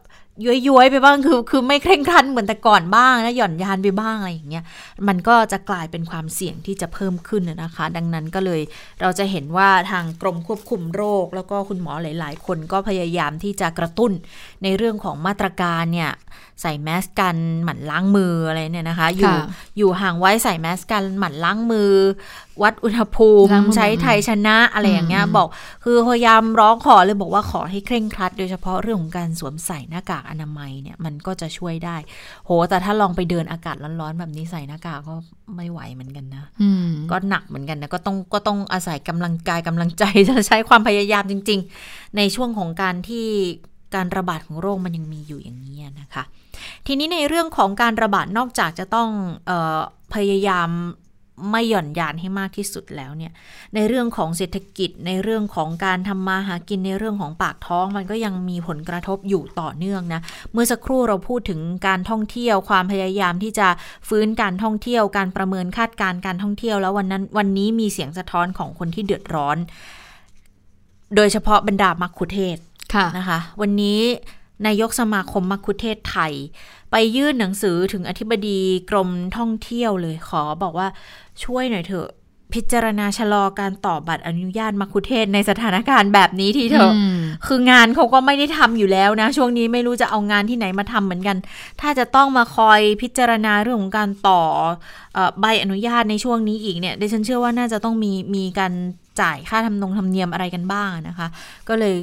ย้วยๆไปบ้างคือ คือไม่เคร่งครัดเหมือนแต่ก่อนบ้างนะหย่อนยานไปบ้างอะไรอย่างเงี้ยมันก็จะกลายเป็นความเสี่ยงที่จะเพิ่มขึ้นนะคะ ดังนั้นก็เลยเราจะเห็นว่าทางกรมควบคุมโรค แล้วก็คุณหมอหลาย ๆ คนก็พยายามที่จะกระตุ้นในเรื่องของมาตรการเนี่ยใส่แมสกันหมั่นล้างมืออะไรเนี่ยนะคะ อยู่อยู่ห่างไว้ใส่แมสกันหมั่นล้างมือ วัดอุณหภูมิใช้ไทยชนะอะไรอย่างเงี้ยบอก คือพยายามร้องขอเลยบอกว่าขอให้เคร่งครัด โดยเฉพาะเรื่องของการสวมใส่หน้ากากอนามัยเนี่ยมันก็จะช่วยได้ โห แต่ถ้าลองไปเดินอากาศร้อนๆแบบนี้ใส่หน้ากากก็ไม่ไหวเหมือนกันนะก็หนักเหมือนกันนะก็ต้องก็ต้องอาศัยกำลังกายกำลังใจจะใช้ความพยายามจริง ๆ ในช่วงของการที่ การระบาดของโรคมันยังมีอยู่อย่างนี้นะคะ ทีนี้ในเรื่องของการระบาดนอกจากจะต้องออพยายามไม่หย่อนยานให้มากที่สุดแล้วเนี่ย ในเรื่องของเศรษฐกิจในเรื่องของการทำมาหากินในเรื่องของปากท้องมันก็ยังมีผลกระทบอยู่ต่อเนื่องนะ เมื่อสักครู่เราพูดถึงการท่องเที่ยวความพยายามที่จะฟื้นการท่องเที่ยว การประเมินคาดการการท่องเที่ยว แล้ววันนั้นวันนี้มีเสียงสะท้อนของคนที่เดือดร้อน โดยเฉพาะบรรดามักคุเทศ นะคะ วันนี้นายกสมาคมมัคคุเทศไทย ไปยื่นหนังสือถึงอธิบดีกรมท่องเที่ยวเลยขอบอกว่าช่วยหน่อยเถอะ พิจารณาชะลอการต่อบัตรอนุญาตมัคคุเทศในสถานการณ์แบบนี้ทีเถอะคืองานเขาก็ไม่ได้ทำอยู่แล้วนะ ช่วงนี้ไม่รู้จะเอางานที่ไหนมาทำเหมือนกัน ถ้าจะต้องมาคอยพิจารณาเรื่องของการต่อใบอนุญาตในช่วงนี้อีกเนี่ยดิฉันเชื่อว่าน่าจะต้องมีมีการจ่ายค่าทำนงทำเนียมอะไรกันบ้างนะคะ ก็เลย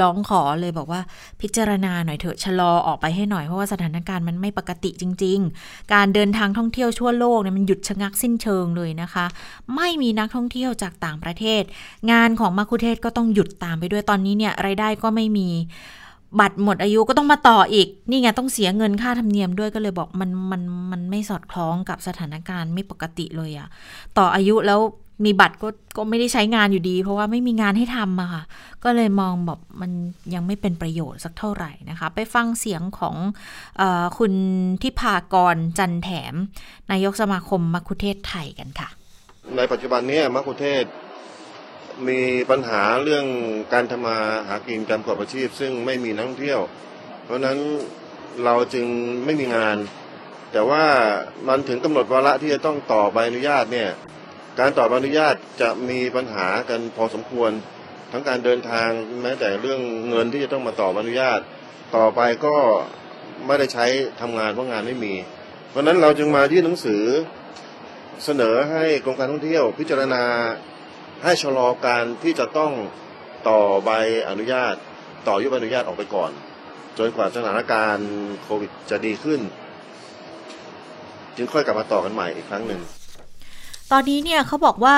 ร้องขอเลยบอกว่าพิจารณาหน่อยเถอะชะลอออกไปให้หน่อยเพราะว่าสถานการณ์มันไม่ปกติจริง ๆ การเดินทางท่องเที่ยวทั่วโลกเนี่ยมันหยุดชะงักสิ้นเชิงเลยนะคะ ไม่มีนักท่องเที่ยวจากต่างประเทศ งานของมาคุเทศก็ต้องหยุดตามไปด้วยตอนนี้เนี่ยรายได้ก็ไม่มีบัตรหมดอายุก็ต้องมาต่ออีก นี่ไงต้องเสียเงินค่าธรรมเนียมด้วยก็เลยบอกมันมันมันไม่สอดคล้องกับสถานการณ์ไม่ปกติเลยอะต่ออายุแล้ว มีบัตรก็ก็ไม่ได้ใช้งานอยู่ดี เพราะว่าไม่มีงานให้ทำอะค่ะ ก็เลยมองแบบมันยังไม่เป็นประโยชน์สักเท่าไหร่นะคะ ไปฟังเสียงของอคุณทิพากรจันแถม นายกสมาคมมัคคุเทศไทยกันค่ะ ในปัจจุบันนี้มัคคุเทศมีปัญหาเรื่องการทำมาหากินการประกอบอาชีพ ซึ่งไม่มีนักท่องเที่ยว เพราะนั้นเราจึงไม่มีงาน แต่ว่ามันถึงกำหนดวาระที่จะต้องต่อใบอนุญาตเนี่ย การต่ออนุญาตจะมีปัญหากันพอสมควร ทั้งการเดินทางแม้แต่เรื่องเงินที่จะต้องมาต่ออนุญาต ต่อไปก็ไม่ได้ใช้ทำงานเพราะงานไม่มี เพราะนั้นเราจึงมาที่หนังสือเสนอให้กรมการท่องเที่ยว พิจารณาให้ชะลอการที่จะต้องต่อใบอนุญาต ต่อยุบอนุญาตออกไปก่อน จนกว่าสถานการณ์โควิดจะดีขึ้น จึงค่อยกลับมาต่อกันใหม่อีกครั้งหนึ่ง ตอนนี้เนี่ยเขาบอกว่า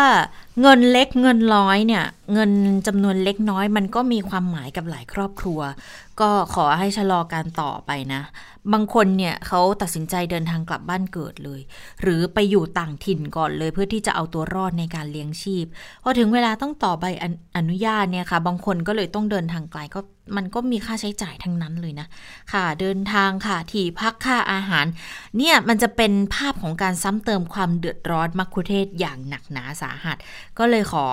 เงินเล็กเงินร้อยเนี่ย เงินจำนวนเล็กน้อยมันก็มีความหมายกับหลายครอบครัว ก็ขอให้ชะลอการต่อไปนะ บางคนเนี่ยเขาตัดสินใจเดินทางกลับบ้านเกิดเลย หรือไปอยู่ต่างถิ่นก่อนเลยเพื่อที่จะเอาตัวรอดในการเลี้ยงชีพพอถึงเวลาต้องต่อใบอนุญาตเนี่ยค่ะ บางคนก็เลยต้องเดินทางไกลก็มันก็มีค่าใช้จ่ายทั้งนั้นเลยนะ ค่ะ เดินทางค่ะ ที่พักค่าอาหาร เนี่ยมันจะเป็นภาพของการซ้ำเติมความเดือดร้อนมักคุเทศอย่างหนักหนาสาหัส ก็เลยขอ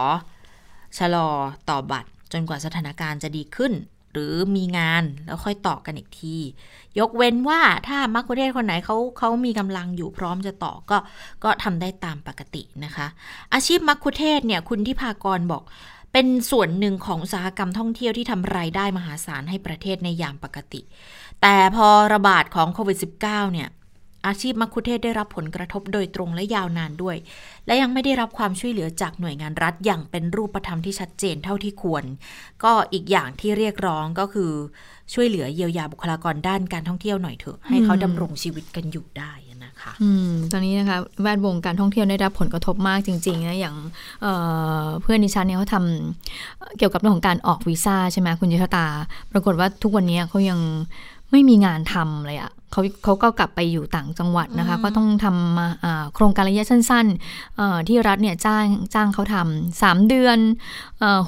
ชะลอต่อบัตรจนกว่าสถานการณ์จะดีขึ้น หรือมีงานแล้วค่อยต่อกันอีกที ยกเว้นว่าถ้ามักคุเทศคนไหนเขาเขามีกำลังอยู่พร้อมจะต่อก็ก็ทำได้ตามปกตินะคะ อาชีพมักคุเทศเนี่ยคุณที่พากรบอกเป็นส่วนหนึ่งของอุตสาหกรรมท่องเที่ยวที่ทำรายได้มหาศาลให้ประเทศในยามปกติ แต่พอระบาดของโควิด -19 เนี่ย อาชีพมัคคุเทศได้รับผลกระทบโดยตรงและยาวนานด้วย และยังไม่ได้รับความช่วยเหลือจากหน่วยงานรัฐอย่างเป็นรูปธรรมที่ชัดเจนเท่าที่ควร ก็อีกอย่างที่เรียกร้องก็คือช่วยเหลือเยียวยาบุคลากรด้านการท่องเที่ยวหน่อยเถอะให้เขาดำรงชีวิตกันอยู่ได้นะคะอืมตอนนี้นะคะแวดวงการท่องเที่ยวได้รับผลกระทบมากจริงๆนะอย่างเเพื่อนดิฉันเนี่ยเขาทำเกี่ยวกับเรื่องของการออกวีซ่าใช่ไหมคุณยุทธตา ปรากฏว่าทุกวันนี้เขายังไม่มีงานทำเลยอะ เขาเขาก็กลับไปอยู่ต่างจังหวัดนะคะ ก็ต้องทำมาโครงการระยะสั้นๆที่รัฐเนี่ยจ้างจ้างเขาทำสามเดือน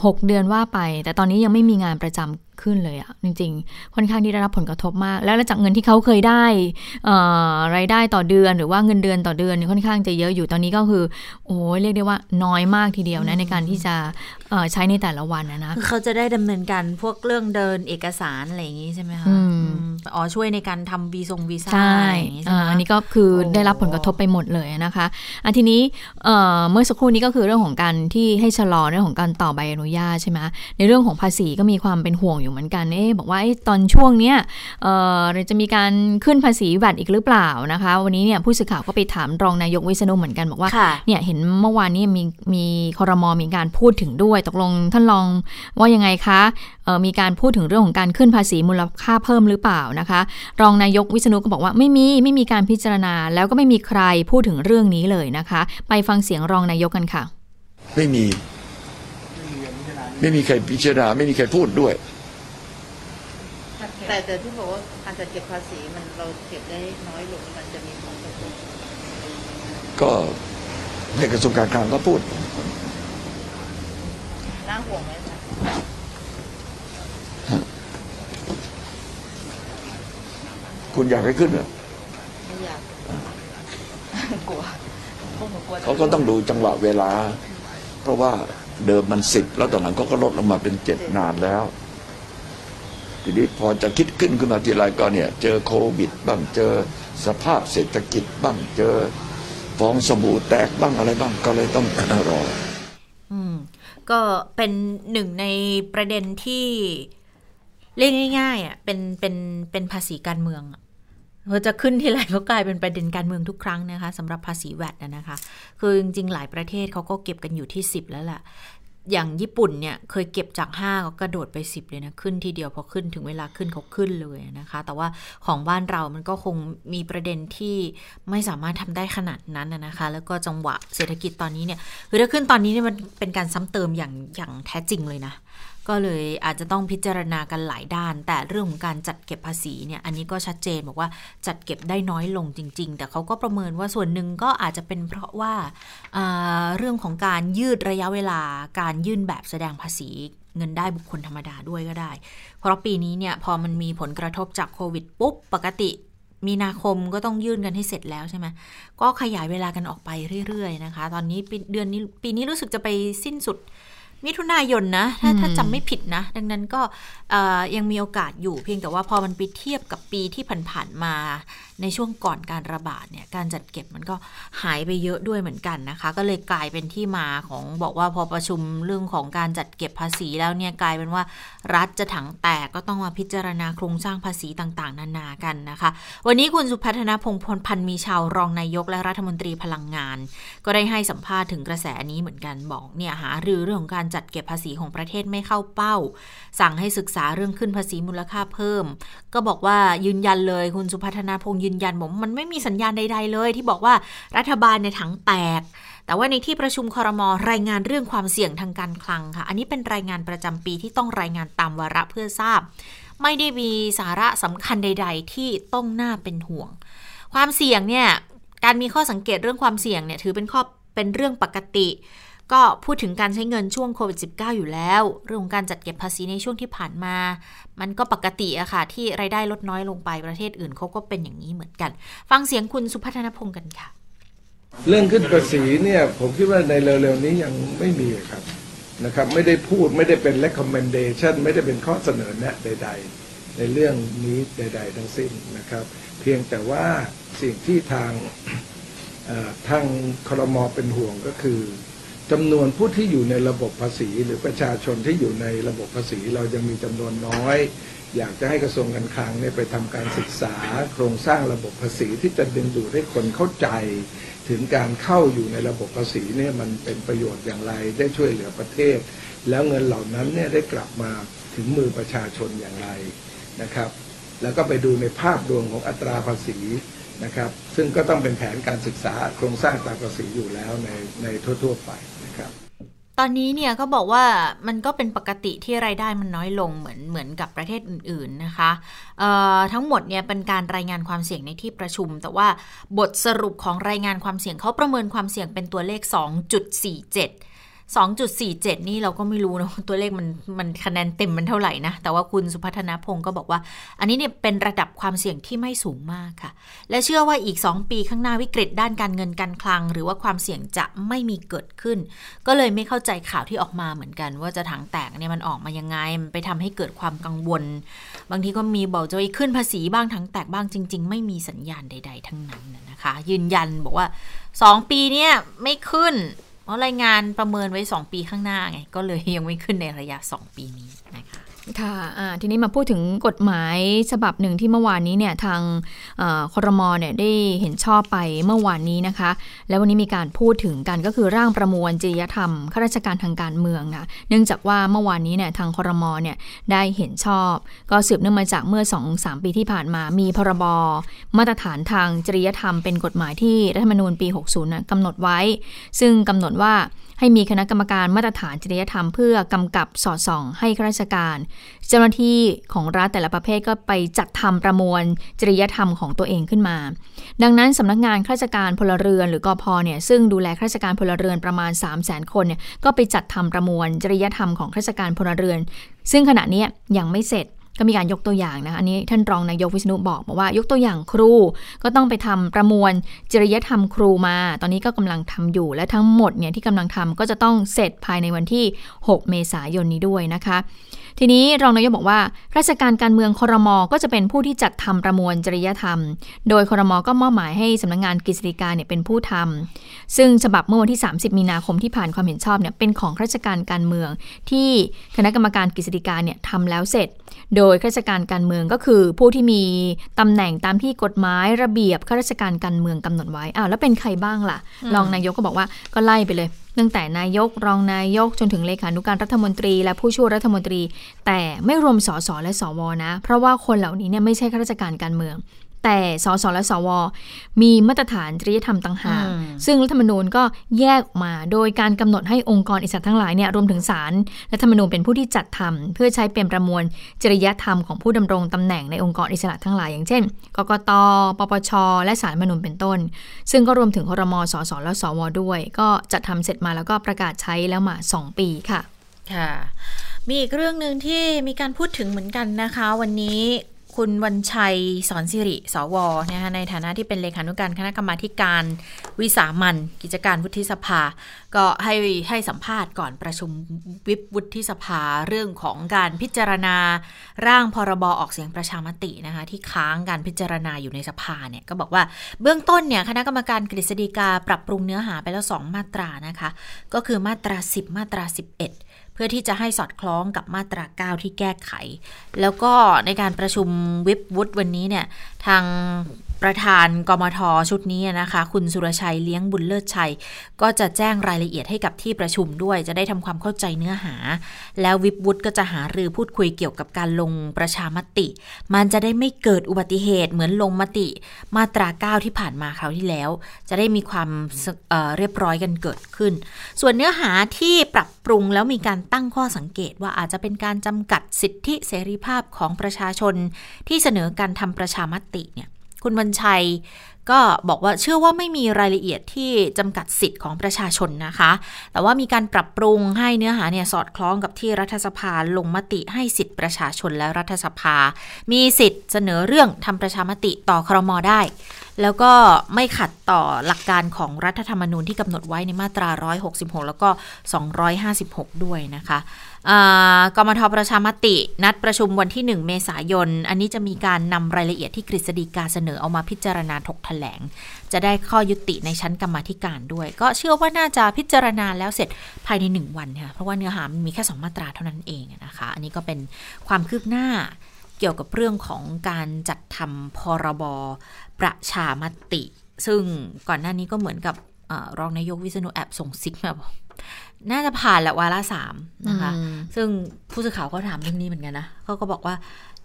หกเดือนว่าไป แต่ตอนนี้ยังไม่มีงานประจำ ขึ้นเลยอะจริงๆ ค่อนข้างที่ได้รับผลกระทบมาก แล้วจากเงินที่เขาเคยได้รายได้ต่อเดือนหรือว่าเงินเดือนต่อเดือนค่อนข้างจะเยอะอยู่ตอนนี้ก็คือ โอ้เรียกได้ว่าน้อยมากทีเดียวนะในการที่จะใช้ในแต่ละวันนะนะคือเขาจะได้ดำเนินการพวกเรื่องเดินเอกสารอะไรอย่างนี้ใช่ไหมคะอ๋อช่วยในการทำวีซงวีซ่าใช่อันนี้ก็คือได้รับผลกระทบไปหมดเลยนะคะอันทีนี้เมื่อสักครู่นี้ก็คือเรื่องของการที่ให้ชะลอเรื่องของการต่อใบอนุญาตใช่ไหมในเรื่องของภาษีก็มีความเป็นห่วงอยู่เหมือนกันเอ๊บอกว่าตอนช่วงเนี้ยเราจะมีการขึ้นภาษีแวดอีกหรือเปล่านะคะ วันนี้เนี่ยผู้สื่อข่าวก็ไปถามรองนายกวิษณุเหมือนกันบอกว่าเนี่ยเห็นเมื่อวานนี้มีมีคอรมอมีการพูดถึงด้วย ตกลงท่านรองว่ายังไงคะมีการพูดถึงเรื่องของการขึ้นภาษีมูลค่าเพิ่มหรือเปล่านะคะ รองนายกวิษณุก็บอกว่าไม่มีไม่มีการพิจารณา แล้วก็ไม่มีใครพูดถึงเรื่องนี้เลยนะคะ ไปฟังเสียงรองนายกกันค่ะ ไม่มี ไม่มีใครพิจารณาไม่มีใครพูดด้วย แต่แต่ที่บอกว่าการจัดเก็บภาษีมันเราเก็บได้น้อยลงมันจะมีผลกระทบก็ในกระทรวงการคลังก็พูดน่าห่วงไหมคะคุณอยากให้ขึ้นเหรอไม่อยากกลัวเขาก็ต้องดูจังหวะเวลา เพราะว่าเดิมมันสิบแล้วตอนหลังก็ลดลงมาเป็นเจ็ดนานแล้ว ทีนี้พอจะคิดขึ้นขึ้นมาทีไรก็เนี่ย เจอโควิด บ้างเจอสภาพเศรษฐกิจบ้างเจอฟองสบู่แตกบ้างอะไรบ้างก็เลยต้องรออืมก็เป็นหนึ่งในประเด็นที่เรียกง่ายๆอะเป็นเป็นเป็นภาษีการเมืองพอจะขึ้นที่ไรก็กลายเป็นประเด็นการเมืองทุกครั้งนะคะสำหรับภาษีแวดนะคะ คือจริงๆหลายประเทศเขาก็เก็บกันอยู่ที่ 10 แล้วแหละ อย่างญี่ปุ่นเนี่ยเคยเก็บจาก 5 ก็กระโดดไป 10 เลยนะ ขึ้นทีเดียวพอขึ้นถึงเวลาขึ้นเขาขึ้นเลยนะคะ แต่ว่าของบ้านเรามันก็คงมีประเด็นที่ไม่สามารถทำได้ขนาดนั้นนะคะ แล้วก็จังหวะเศรษฐกิจตอนนี้เนี่ยคือถ้าขึ้นตอนนี้เนี่ยมันเป็นการซ้ำเติมอย่างอย่างแท้จริงเลยนะ ก็เลยอาจจะต้องพิจารณากันหลายด้าน แต่เรื่องของการจัดเก็บภาษีเนี่ยอันนี้ก็ชัดเจนบอกว่าจัดเก็บได้น้อยลงจริง ๆ แต่เขาก็ประเมินว่าส่วนหนึ่งก็อาจจะเป็นเพราะว่าเรื่องของการยืดระยะเวลาการยื่นแบบแสดงภาษีเงินได้บุคคลธรรมดาด้วยก็ได้ เพราะปีนี้เนี่ยพอมันมีผลกระทบจากโควิดปุ๊บปกติมีนาคมก็ต้องยื่นกันให้เสร็จแล้วใช่ไหม ก็ขยายเวลากันออกไปเรื่อยๆนะคะ ตอนนี้เดือนนี้ปีนี้รู้สึกจะไปสิ้นสุด มิถุนายนนะ ถ้าถ้าจำไม่ผิดนะ ดังนั้นก็ยังมีโอกาสอยู่เพียงแต่ว่าพอมันไปเทียบกับปีที่ผ่านๆมาในช่วงก่อนการระบาดเนี่ยการจัดเก็บมันก็หายไปเยอะด้วยเหมือนกันนะคะ ก็เลยกลายเป็นที่มาของบอกว่าพอประชุมเรื่องของการจัดเก็บภาษีแล้วเนี่ยกลายเป็นว่ารัฐจะถังแตกก็ต้องมาพิจารณาโครงสร้างภาษีต่างๆ นานากันนะคะ วันนี้คุณสุพัฒนพงพลพันธ์มีชาวรองนายกและรัฐมนตรีพลังงาน ก็ได้ให้สัมภาษณ์ถึงกระแสนี้เหมือนกันบอกเนี่ยหารือเรื่องของการจัดเก็บภาษีของประเทศไม่เข้าเป้า สั่งให้ศึกษาเรื่องขึ้นภาษีมูลค่าเพิ่ม ก็บอกว่ายืนยันเลยคุณสุพัฒนาพงษ์ยืนยันบอกมันไม่มีสัญญาณใด ๆ เลย ที่บอกว่ารัฐบาลในถังแตก แต่ว่าในที่ประชุมคอรมอรายงานเรื่องความเสี่ยงทางการคลังค่ะ อันนี้เป็นรายงานประจำปีที่ต้องรายงานตามวาระเพื่อทราบ ไม่ได้มีสาระสำคัญใด ๆ ที่ต้องน่าเป็นห่วง ความเสี่ยงเนี่ยการมีข้อสังเกตเรื่องความเสี่ยงเนี่ยถือเป็นข้อเป็นเรื่องปกติ ก็พูดถึงการใช้เงินช่วงโควิด -19 อยู่แล้ว เรื่องของการจัดเก็บภาษีในช่วงที่ผ่านมา มันก็ปกติอะค่ะ ที่รายได้ลดน้อยลงไปประเทศอื่นเขาก็เป็นอย่างนี้เหมือนกัน ฟังเสียงคุณสุพัฒนพงศ์กันค่ะ เรื่องขึ้นภาษีเนี่ยผมคิดว่าในเร็วๆนี้ยังไม่มีครับนะครับไม่ได้พูดไม่ได้เป็น recommendation ไม่ได้เป็นข้อเสนอแนะใด ๆ ในเรื่องนี้ใด ๆ ทั้งสิ้นนะครับ เพียงแต่ว่าสิ่งที่ทางทางคลรมเป็นห่วงก็คือ จำนวนผู้ที่อยู่ในระบบภาษี หรือประชาชนที่อยู่ในระบบภาษี เรายังมีจำนวนน้อย อยากจะให้กระทรวงการคลังเนี่ยไปทำการศึกษา โครงสร้างระบบภาษีที่จะดึงดูดให้คนเข้าใจ ถึงการเข้าอยู่ในระบบภาษีเนี่ยมันเป็นประโยชน์อย่างไรได้ช่วยเหลือประเทศ แล้วเงินเหล่านั้นเนี่ยได้กลับมาถึงมือประชาชนอย่างไรนะครับ แล้วก็ไปดูในภาพรวมของอัตราภาษีนะครับ ซึ่งก็ต้องเป็นแผนการศึกษาโครงสร้างตาภาษีอยู่แล้วในในทั่ว ๆ ไป ครับ ตอนนี้เนี่ยก็บอกว่ามันก็เป็นปกติที่รายได้มันน้อยลงเหมือนเหมือนกับประเทศอื่น ๆนะคะทั้งหมดเนี่ยเป็นการรายงานความเสี่ยงในที่ประชุม แต่ว่าบทสรุปของรายงานความเสี่ยงเขาประเมินความเสี่ยงเป็นตัวเลข 2.47 2.47 นี่เราก็ไม่รู้นะตัวเลขมันมันคะแนนเต็มมันเท่าไหร่นะ แต่ว่าคุณสุพัฒนาพงศ์ก็บอกว่า อันนี้เนี่ยเป็นระดับความเสี่ยงที่ไม่สูงมากค่ะ และเชื่อว่าอีก 2 ปีข้างหน้าวิกฤตด้านการเงินการคลัง หรือว่าความเสี่ยงจะไม่มีเกิดขึ้น ก็เลยไม่เข้าใจข่าวที่ออกมาเหมือนกัน ว่าจะถังแตกเนี่ยมันออกมายังไงมันไปทำให้เกิดความกังวล บางทีก็มีบอกจะไปขึ้นภาษีบ้างถังแตกบ้างจริง ๆ ไม่มีสัญญาณใด ๆ ทั้งนั้นนะคะ ยืนยันบอกว่า 2 ปีเนี่ยไม่ขึ้น ราะรายงานประเมินไว้ 2 ปีข้างหน้าไง ก็เลยยังไม่ขึ้นในระยะ 2 ปีนี้นะคะ ค่ะทีนี้มาพูดถึงกฎหมายฉบับหนึ่งที่เมื่อวานนี้เนี่ยทางคอรมอเนี่ยได้เห็นชอบไปเมื่อวานนี้นะคะ แล้ววันนี้มีการพูดถึงกันก็คือร่างประมวลจริยธรรมข้าราชการทางการเมืองนะเนื่องจากว่าเมื่อวานนี้เนี่ยทางคอรมอเนี่ยได้เห็นชอบ ก็สืบเนื่องมาจากเมื่อ2-3ปีที่ผ่านมามีพรบมาตรฐานทางจริยธรรมเป็นกฎหมายที่รัฐธรรมนูญปี 60นะกำหนดไว้ ซึ่งกำหนดว่า ให้มีคณะกรรมการมาตรฐานจริยธรรมเพื่อกำกับสอดส่อง ให้ข้าราชการ เจ้าหน้าที่ของรัฐแต่ละประเภทก็ไปจัดทำประมวลจริยธรรมของตัวเองขึ้นมา ดังนั้นสำนักงานข้าราชการพลเรือนหรือกอพเนี่ยซึ่งดูแลข้าราชการพลเรือนประมาณ 3 0 0 0 0 0 คนเนี่ยก็ไปจัดทำประมวลจริยธรรมของข้าราชการพลเรือน ซึ่งขณะนี้ยังไม่เสร็จ ก็มีการยกตัวอย่างนะอันนี้ท่านรองนายกวิษณุบอกบอกว่ายกตัวอย่างครูก็ต้องไปทำประมวลจริยธรรมครูมา ตอนนี้ก็กำลังทำอยู่และทั้งหมดเนี่ยที่กำลังทำก็จะต้องเสร็จภายในวันที่ 6 เมษายนนี้ด้วยนะคะ ทีนี้รองนายกบอกว่า ราชการการเมืองคอรมอก็จะเป็นผู้ที่จัดทำประมวลจริยธรรม โดยคอรมอก็มอบหมายให้สำนักงงานกฤษฎีกาเนี่ยเป็นผู้ทำซึ่งฉบับเมื่อวันที่ 30 มีนาคมที่ผ่านความเห็นชอบเนี่ยเป็นของราชการการเมืองที่คณะกรรมการกฤษฎีกาเนี่ยทำแล้วเสร็จ โดยข้าราชการการเมืองก็คือผู้ที่มีตำแหน่งตามที่กฎหมายระเบียบข้าราชการการเมืองกำหนดไว้อ้าวแล้วเป็นใครบ้างล่ะ รองนายกก็บอกว่าก็ไล่ไปเลยตั้งแต่นายกรองนายกจนถึงเลขานุการรัฐมนตรี และผู้ช่วยรัฐมนตรี แต่ไม่รวมสสและสวนะ เพราะว่าคนเหล่านี้เนี่ยไม่ใช่ข้าราชการการเมือง แต่สสและสว มีมาตรฐานจริยธรรมต่างหากซึ่งรัฐธรรมนูญก็แยกออกมา โดยการกำหนดให้องค์กรอิสระทั้งหลายเนี่ยรวมถึงศาลรัฐธรรมนูญเป็นผู้ที่จัดทำเพื่อใช้เป็นประมวลจริยธรรมของผู้ดำรงตำแหน่งในองค์กรอิสระทั้งหลายอย่างเช่น กกต ปปช และศาลรัฐธรรมนูญเป็นต้น ซึ่งก็รวมถึงครมสสและสว ด้วย ก็จัดทำเสร็จมาแล้วก็ประกาศใช้แล้วมา 2 ปีค่ะค่ะมีอีกเรื่องหนึ่งที่มีการพูดถึงเหมือนกันนะคะ วันนี้ คุณวันชัยสอนสิริ สวนะคะในฐานะที่เป็นเลขานุการคณะกรรมาการวิสามันกิจการวุฒิสภา ก็ให้ให้สัมภาษณ์ก่อนประชุมวิบวุฒิสภาเรื่องของการพิจารณาร่างพรบออกเสียงประชามตินะคะที่ค้างการพิจารณาอยู่ในสภาเนี่ยก็บอกว่าเบื้องต้นเนี่ยคณะกรรมการกฤษฎีกาปรับปรุงเนื้อหาไปแล้ว 2 มาตรานะคะ ก็คือมาตรา 10 มาตรา 11 พื่อที่จะให้สอดคล้องกับมาตรา 9 ที่แก้ไข แล้วก็ในการประชุมวิบวุฒวันนี้เนี่ยทาง ประธานกมทชุดนี้นะคะ คุณสุรชัยเลี้ยงบุญเลิศชัย ก็จะแจ้งรายละเอียดให้กับที่ประชุมด้วย จะได้ทำความเข้าใจเนื้อหา แล้ววิบวุฒิก็จะหารือพูดคุยเกี่ยวกับการลงประชามติ มันจะได้ไม่เกิดอุบัติเหตุเหมือนลงมติมาตรา9ที่ผ่านมาคราวที่แล้ว จะได้มีความเเรียบร้อยกันเกิดขึ้น ส่วนเนื้อหาที่ปรับปรุงแล้วมีการตั้งข้อสังเกตว่าอาจจะเป็นการจำกัดสิทธิเสรีภาพของประชาชนที่เสนอการทำประชามติเนี่ย คุณวันชัยก็บอกว่าเชื่อว่าไม่มีรายละเอียดที่จำกัดสิทธิ์ของประชาชนนะคะ แต่ว่ามีการปรับปรุงให้เนื้อหาเนี่ยสอดคล้องกับที่รัฐสภาลงมติให้สิทธิ์ประชาชนและรัฐสภา มีสิทธิ์เสนอเรื่องทำประชามติต่อครมได้ แล้วก็ไม่ขัดต่อหลักการของรัฐธรรมนูญที่กำหนดไว้ในมาตรา 166 แล้วก็ 256 ด้วยนะคะ กมทประชามติ นัดประชุมวันที่ 1 เมษายน อันนี้จะมีการนำรายละเอียดที่กฤษฎีกาเสนอเอามาพิจารณาถกแถลง จะได้ข้อยุติในชั้นกรรมธิการด้วย ก็เชื่อว่าน่าจะพิจารณาแล้วเสร็จภายใน 1 วันค่ะเพราะว่าเนื้อหามันมีแค่ 2 มาตราเท่านั้นเองนะคะ อันนี้ก็เป็นความคืบหน้าเกี่ยวกับเรื่องของการจัดทำพรบประชามติ ซึ่งก่อนหน้านี้ก็เหมือนกับอรองนายกวิษณุแอบส่งซิกมาบอก น่าจะผ่านแหละวาระสามนะคะ ซึ่งผู้สื่อข่าวก็ถามเรื่องนี้เหมือนกันนะเขาก็บอกว่า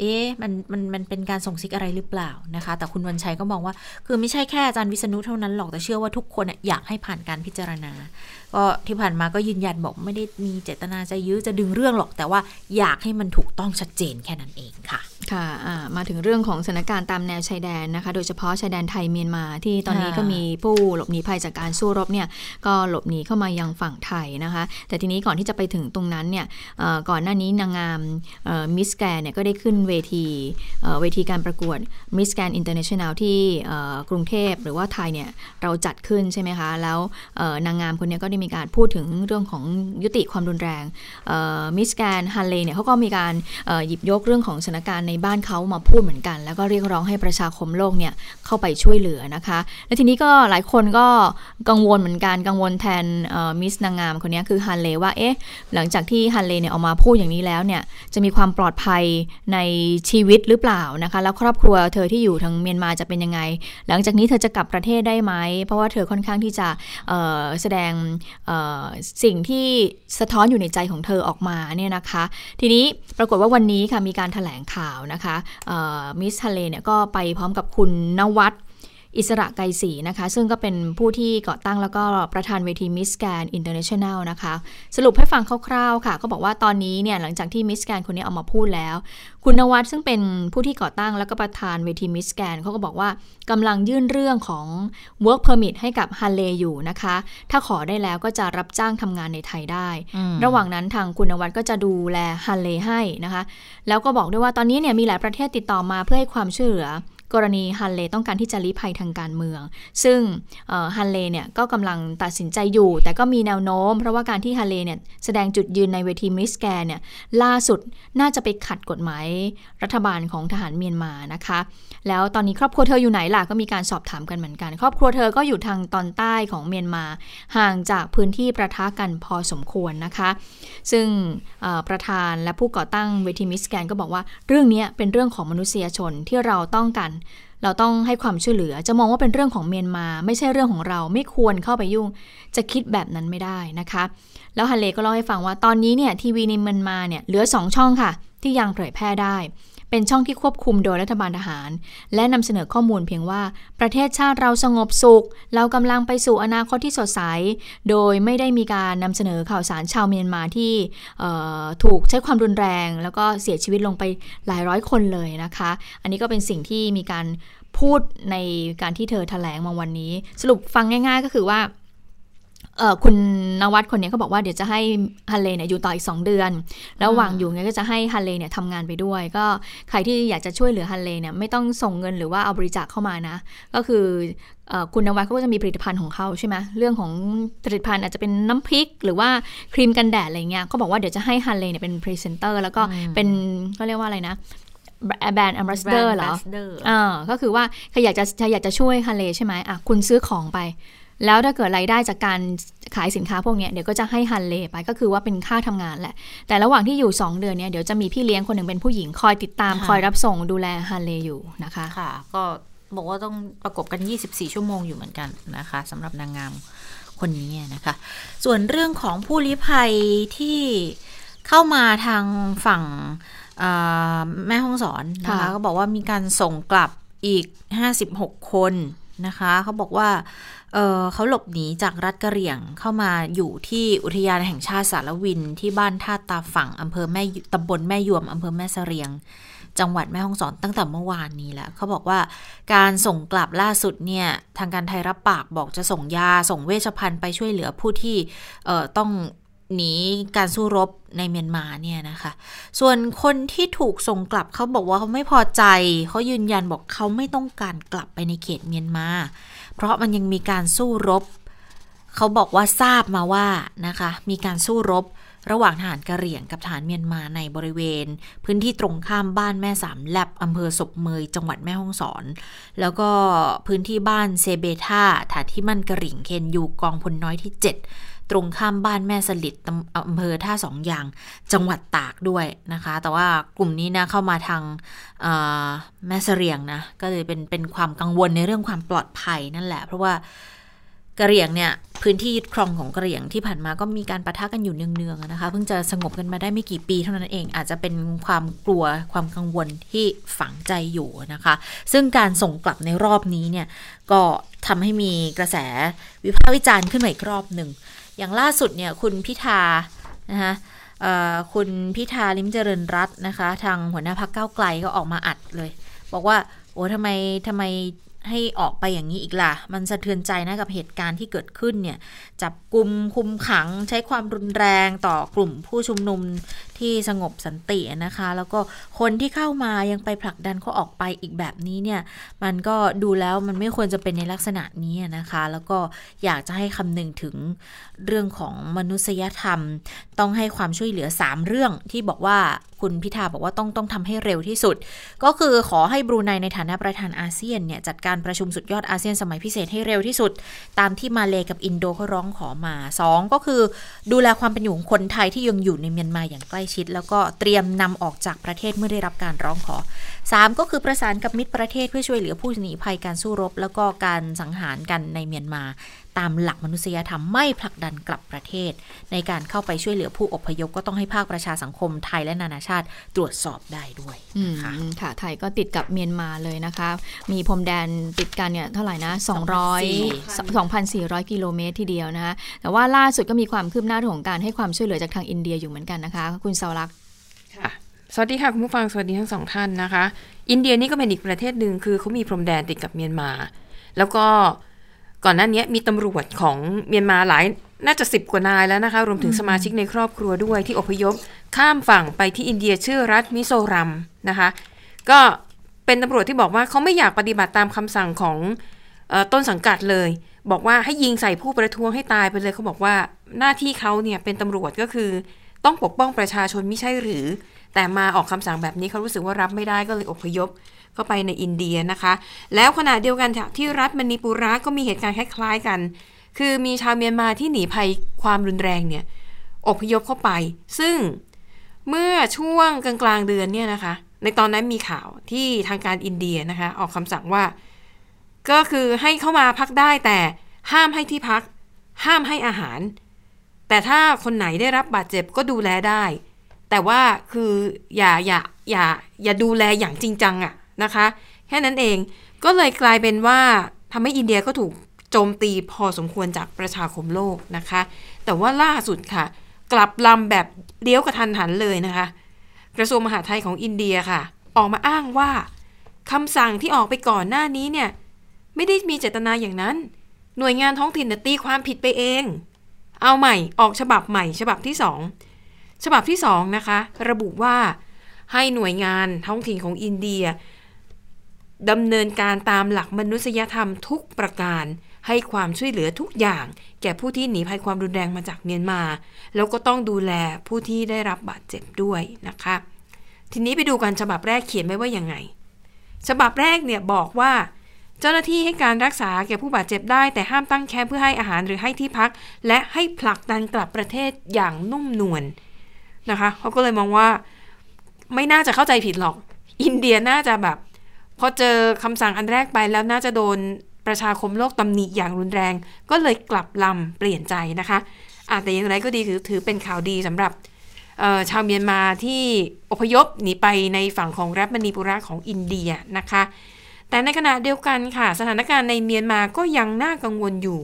เอ๊ะมันมันมันเป็นการส่งซิกอะไรหรือเปล่านะคะ แต่คุณวันชัยก็มองว่า คือไม่ใช่แค่อาจารย์วิษณุเท่านั้นหรอกแต่เชื่อว่าทุกคนอยากให้ผ่านการพิจารณา ก็ที่ผ่านมาก็ยืนยันบอกไม่ได้มีเจตนาจะยื้อจะดึงเรื่องหรอก แต่ว่าอยากให้มันถูกต้องชัดเจนแค่นั้นเองค่ะ ค่ะมาถึงเรื่องของสถานการณ์ตามแนวชายแดนนะคะ โดยเฉพาะชายแดนไทยเมียนมาที่ตอนนี้ก็มีผู้หลบหนีภัยจากการสู้รบเนี่ยก็หลบหนีเข้ามายังฝั่งไทยนะคะ แต่ทีนี้ก่อนที่จะไปถึงตรงนั้นเนี่ยก่อนหน้านี้นางงามมิสแกรนด์เนี่ยก็ได้ขึ้นเวทีเวทีการประกวดมิสแกรนด์อินเตอร์เนชั่นแนลที่กรุงเทพหรือว่าไทยเนี่ยเราจัดขึ้นใช่ไหมคะ แล้วนางงามคนนี้ก็ได้มีการพูดถึงเรื่องของยุติความรุนแรงมิสแกรนด์ฮันเลเนี่ยเขาก็มีการหยิบยกเรื่องของสถานการณ์ในบ้านเขามาพูดเหมือนกัน แล้วก็เรียกร้องให้ประชาคมโลกเนี่ยเข้าไปช่วยเหลือนะคะ และทีนี้ก็หลายคนก็กังวลเหมือนกันกังวลแทนมิสนางงามคนนี้คือฮันเลว่าเอ๊ะหลังจากที่ฮันเลเนี่ยออกมาพูดอย่างนี้แล้วเนี่ยจะมีความปลอดภัยในชีวิตหรือเปล่านะคะ แล้วครอบครัวเธอที่อยู่ทางเมียนมาจะเป็นยังไง หลังจากนี้เธอจะกลับประเทศได้ไหม เพราะว่าเธอค่อนข้างที่จะแสดงสิ่งที่สะท้อนอยู่ในใจของเธอออกมาเนี่ยนะคะ ทีนี้ปรากฏว่าวันนี้ค่ะมีการถแถลงข่าวนะคะมิสฮันเลเนี่ยก็ไปพร้อมกับคุณณวัฒน์ อิสรไกรศีลนะคะ ซึ่งก็เป็นผู้ที่ก่อตั้งแล้วก็ประธานเวทีมิสแกรนด์อินเตอร์เนชั่นแนลนะคะ สรุปให้ฟังคร่าวๆค่ะ ก็บอกว่าตอนนี้เนี่ยหลังจากที่มิสแกรนด์คนนี้ออกมาพูดแล้ว คุณณวัฒน์ซึ่งเป็นผู้ที่ก่อตั้งแล้วก็ประธานเวทีมิสแกรนด์เขาก็บอกว่ากำลังยื่นเรื่องของ work permit ให้กับฮันเลอยู่นะคะ ถ้าขอได้แล้วก็จะรับจ้างทำงานในไทยได้ ระหว่างนั้นทางคุณณวัฒน์ก็จะดูแลฮันเลให้นะคะ แล้วก็บอกด้วยว่าตอนนี้เนี่ยมีหลายประเทศติดต่อมาเพื่อให้ความช่วยเหลือ กรณีฮันเลต้องการที่จะลี้ภัยทางการเมือง ซึ่งฮันเลเนี่ยก็กำลังตัดสินใจอยู่ แต่ก็มีแนวโน้ม เพราะว่าการที่ฮันเลเนี่ยแสดงจุดยืนในเวทีมิสแกรนด์เนี่ยล่าสุดน่าจะไปขัดกฎหมายรัฐบาลของทหารเมียนมานะคะ แล้วตอนนี้ครอบครัวเธออยู่ไหนล่ะก็มีการสอบถามกันเหมือนกัน ครอบครัวเธอก็อยู่ทางตอนใต้ของเมียนมา ห่างจากพื้นที่ประทะกันพอสมควรนะคะ ซึ่งประธานและผู้ก่อตั้งเวทีมิสแกนก็บอกว่าเรื่องนี้เป็นเรื่องของมนุษยชนที่เราต้องกันเราต้องให้ความช่วยเหลือ จะมองว่าเป็นเรื่องของเมียนมา ไม่ใช่เรื่องของเราไม่ควรเข้าไปยุ่ง จะคิดแบบนั้นไม่ได้นะคะ แล้วฮันเลก็เล่าให้ฟังว่าตอนนี้เนี่ยทีวีในเมียนมาเนี่ยเหลือ 2 ช่องค่ะ ที่ยังเผยแพร่ได้ เป็นช่องที่ควบคุมโดยรัฐบาลทหาร และนำเสนอข้อมูลเพียงว่า ประเทศชาติเราสงบสุข เรากำลังไปสู่อนาคตที่สดใส โดยไม่ได้มีการนำเสนอข่าวสารชาวเมียนมาที่ถูกใช้ความรุนแรง แล้วก็เสียชีวิตลงไปหลายร้อยคนเลยนะคะ อันนี้ก็เป็นสิ่งที่มีการพูดในการที่เธอถแถลงมาวันนี้ สรุปฟังง่าย ๆ ก็คือว่า คุณนวัดคนนี้เขาบอกว่าเดี๋ยวจะให้ฮันเลเนี่ยอยู่ต่ออีก 2 เดือน แล้วหวังอยู่เนี่ยก็จะให้ฮันเลเนี่ยทำงานไปด้วย ก็ใครที่อยากจะช่วยเหลือฮันเลเนี่ยไม่ต้องส่งเงินหรือว่าเอาบริจาคเข้ามานะ ก็คือคุณณวัฒน์เขาก็จะมีผลิตภัณฑ์ของเขาใช่ไหมเรื่องของผลิตภัณฑ์อาจจะเป็นน้ำพริก หรือว่าครีมกันแดดอะไรเงี้ยเขาบอกว่าเดี๋ยวจะให้ฮันเลเนี่ยเป็นพรีเซนเตอร์แล้วก็เป็นเขาเรียกว่าอะไรนะ brand ambassador เหรออ่าก็คือว่าใครอยากจะใครอยากจะช่วยฮันเลใช่ไหมอะคุณซื้อของไป แล้วถ้าเกิดรายได้จากการขายสินค้าพวกนี้เดี๋ยวก็จะให้ฮันเลไปก็คือว่าเป็นค่าทำงานแหละ แต่ระหว่างที่อยู่ 2 เดือนเนี้ยเดี๋ยวจะมีพี่เลี้ยงคนหนึ่งเป็นผู้หญิงคอยติดตามคอยรับส่งดูแลฮันเลอยู่นะคะค่ะ ก็บอกว่าต้องประกบกัน 24 ชั่วโมงอยู่เหมือนกันนะคะสำหรับนางงามคนนี้นะคะ ส่วนเรื่องของผู้ลี้ภัยที่เข้ามาทางฝั่งแม่ห้องสอนนะคะก็บอกว่ามีการส่งกลับอีก 56 คนนะคะเขาบอกว่า เเขาหลบหนีจากรัฐกะเหรี่ยงเข้ามาอยู่ที่อุทยานแห่งชาติสารวินที่บ้านท่าตาฝั่งอำเภอแม่ตำบลแม่ยวมอำเภอแม่เสรียง จังหวัดแม่ฮ่องสอนตั้งแต่เมื่อวานนี้แล้วเขาบอกว่าการส่งกลับล่าสุดเนี่ยทางการไทยรับปากบอกจะส่งยาส่งเวชภัณฑ์ไปช่วยเหลือผู้ที่ต้องหนีการสู้รบในเมียนมาเนี่ยนะคะ ส่วนคนที่ถูกส่งกลับเขาบอกว่าเขาไม่พอใจ เขายืนยันบอกเขาไม่ต้องการกลับไปในเขตเมียนมา เพราะมันยังมีการสู้รบ เขาบอกว่าทราบมาว่านะคะ มีการสู้รบระหว่างทหารกะเหรี่ยงกับทหารเมียนมาในบริเวณ พื้นที่ตรงข้ามบ้านแม่สามแลบอำเภอศพเมยจังหวัดแม่ฮ่องสอน แล้วก็พื้นที่บ้านเซเบธาฐานที่มั่นกะเหรี่ยงเคนอยู่กองพลน้อยที่ 7 ตรงข้ามบ้านแม่สลิดอำเภอท่าสองอย่าง จังหวัดตากด้วยนะคะ แต่ว่ากลุ่มนี้นะเข้ามาทางแม่เสรียงนะ ก็เลยเป็นเป็นความกังวลในเรื่องความปลอดภัยนั่นแหละ เพราะว่ากะเหรี่ยงเนี่ยพื้นที่ยึดครองของกะเหรี่ยงที่ผ่านมาก็มีการประทะกันอยู่เนืองๆนะคะ เพิ่งจะสงบกันมาได้ไม่กี่ปีเท่านั้นเอง อาจจะเป็นความกลัวความกังวลที่ฝังใจอยู่นะคะ ซึ่งการส่งกลับในรอบนี้เนี่ยก็ทำให้มีกระแสวิพากษ์วิจารณ์ขึ้นมาอีกรอบหนึ่ง อย่างล่าสุดเนี่ยคุณพิธานะคะคุณพิธาลิมเจริญรัตน์นะคะ ทางหัวหน้าพักเก้าไกลก็ออกมาอัดเลย บอกว่าโอ้ทำไมทำไมให้ออกไปอย่างนี้อีกล่ะ มันสะเทือนใจนะกับเหตุการณ์ที่เกิดขึ้นเนี่ย จับกลุ่มคุมขังใช้ความรุนแรงต่อกลุ่มผู้ชุมนุม ที่สงบสันตินะคะ แล้วก็คนที่เข้ามายังไปผลักดันเขาออกไปอีกแบบนี้เนี่ย มันก็ดูแล้วมันไม่ควรจะเป็นในลักษณะนี้นะคะ แล้วก็อยากจะให้คำนึงถึงเรื่องของมนุษยธรรม ต้องให้ความช่วยเหลือ 3 เรื่องที่บอกว่าคุณพิธาบอกว่าต้องต้องทำให้เร็วที่สุด ก็คือขอให้บรูไนในฐานะประธานอาเซียนเนี่ยจัดการประชุมสุดยอดอาเซียนสมัยพิเศษให้เร็วที่สุด ตามที่มาเลกับอินโดเขาร้องขอมา 2 ก็คือ ดูแลความเป็นอยู่ของคนไทยที่ยังอยู่ในเมียนมาอย่างใกล้ชิด แล้วก็เตรียมนำออกจากประเทศเมื่อได้รับการร้องขอ 3 ก็คือประสานกับมิตรประเทศเพื่อช่วยเหลือผู้หนีภัยการสู้รบ แล้วก็การสังหารกันในเมียนมา ตามหลักมนุษยธรรมไม่ผลักดันกลับประเทศ ในการเข้าไปช่วยเหลือผู้อพยพก็ต้องให้ภาคประชาสังคมไทยและนานาชาติตรวจสอบได้ด้วยค่ะค่ะ ไทยก็ติดกับเมียนมาเลยนะคะ มีพรมแดนติดกันเนี่ยเท่าไหร่นะ200 2,400 กิโลเมตรทีเดียวนะคะแต่ว่าล่าสุดก็มีความคืบหน้าของการให้ความช่วยเหลือจากทางอินเดียอยู่เหมือนกันนะคะ คุณสาวรักษ์ค่ะสวัสดีค่ะ คุณผู้ฟัง สวัสดีทั้งสองท่านนะคะ อินเดียนี่ก็เป็นอีกประเทศหนึ่งคือเขามีพรมแดนติดกับเมียนมา แล้วก็ ก่อนหน้านี้มีตำรวจของเมียนมาหลายน่าจะสิบกว่านายแล้วนะคะ รวมถึงสมาชิกในครอบครัวด้วยที่อพยพ ข้ามฝั่งไปที่อินเดียชื่อรัฐมิโซรัมนะคะ ก็เป็นตำรวจที่บอกว่าเขาไม่อยากปฏิบัติตามคำสั่งของต้นสังกัดเลย บอกว่าให้ยิงใส่ผู้ประท้วงให้ตายไปเลยเขาบอกว่าหน้าที่เขาเนี่ยเป็นตำรวจก็คือ ต้องปกป้องประชาชนไม่ใช่หรือ แต่มาออกคำสั่งแบบนี้เขารู้สึกว่ารับไม่ได้ก็เลยอพยพเข้าไปในอินเดียนะคะ แล้วขณะเดียวกันที่รัฐมณีปุระก็มีเหตุการณ์คล้ายๆกัน คือมีชาวเมียนมาที่หนีภัยความรุนแรงเนี่ยอพยพเข้าไป ซึ่งเมื่อช่วงกลางๆเดือนเนี่ยนะคะ ในตอนนั้นมีข่าวที่ทางการอินเดียนะคะ ออกคำสั่งว่า ก็คือให้เข้ามาพักได้แต่ห้ามให้ที่พัก ห้ามให้อาหาร แต่ถ้าคนไหนได้รับบาดเจ็บก็ดูแลได้ แต่ว่าคืออย่าอย่าอย่าอย่าดูแลอย่างจริงจังอะนะคะ แค่นั้นเองก็เลยกลายเป็นว่าทำให้อินเดียก็ถูกโจมตีพอสมควรจากประชาคมโลกนะคะ แต่ว่าล่าสุดค่ะ กลับลำแบบเลี้ยวกระทันหันเลยนะคะ กระทรวงมหาดไทยของอินเดียค่ะ ออกมาอ้างว่าคำสั่งที่ออกไปก่อนหน้านี้เนี่ย ไม่ได้มีเจตนาอย่างนั้น หน่วยงานท้องถิ่นตีความผิดไปเอง เอาใหม่ออกฉบับใหม่ฉบับที่สอง ฉบับที่สองนะคะระบุว่าให้หน่วยงานท้องถิ่นของอินเดียดำเนินการตามหลักมนุษยธรรมทุกประการ ให้ความช่วยเหลือทุกอย่าง แก่ผู้ที่หนีภัยความรุนแรงมาจากเมียนมา แล้วก็ต้องดูแลผู้ที่ได้รับบาดเจ็บด้วยนะคะ ทีนี้ไปดูกันฉบับแรกเขียนไว้ว่ายังไง ฉบับแรกเนี่ยบอกว่า เจ้าหน้าที่ให้การรักษาแก่ผู้บาดเจ็บได้ แต่ห้ามตั้งแคมป์เพื่อให้อาหารหรือให้ที่พัก และให้ผลักดันกลับประเทศอย่างนุ่มนวล นะคะเขาก็เลยมองว่าไม่น่าจะเข้าใจผิดหรอก อินเดียน่าจะแบบพอเจอคำสั่งอันแรกไปแล้วน่าจะโดนประชาคมโลกตำหนิอย่างรุนแรง ก็เลยกลับลำเปลี่ยนใจนะคะอาแต่อย่างไรก็ดีคือถือเป็นข่าวดีสำหรับชาวเมียนมาที่อพยพหนีไปในฝั่งของรัฐมณีปุระของอินเดียนะคะ แต่ในขณะเดียวกันค่ะ สถานการณ์ในเมียนมาก็ยังน่ากังวลอยู่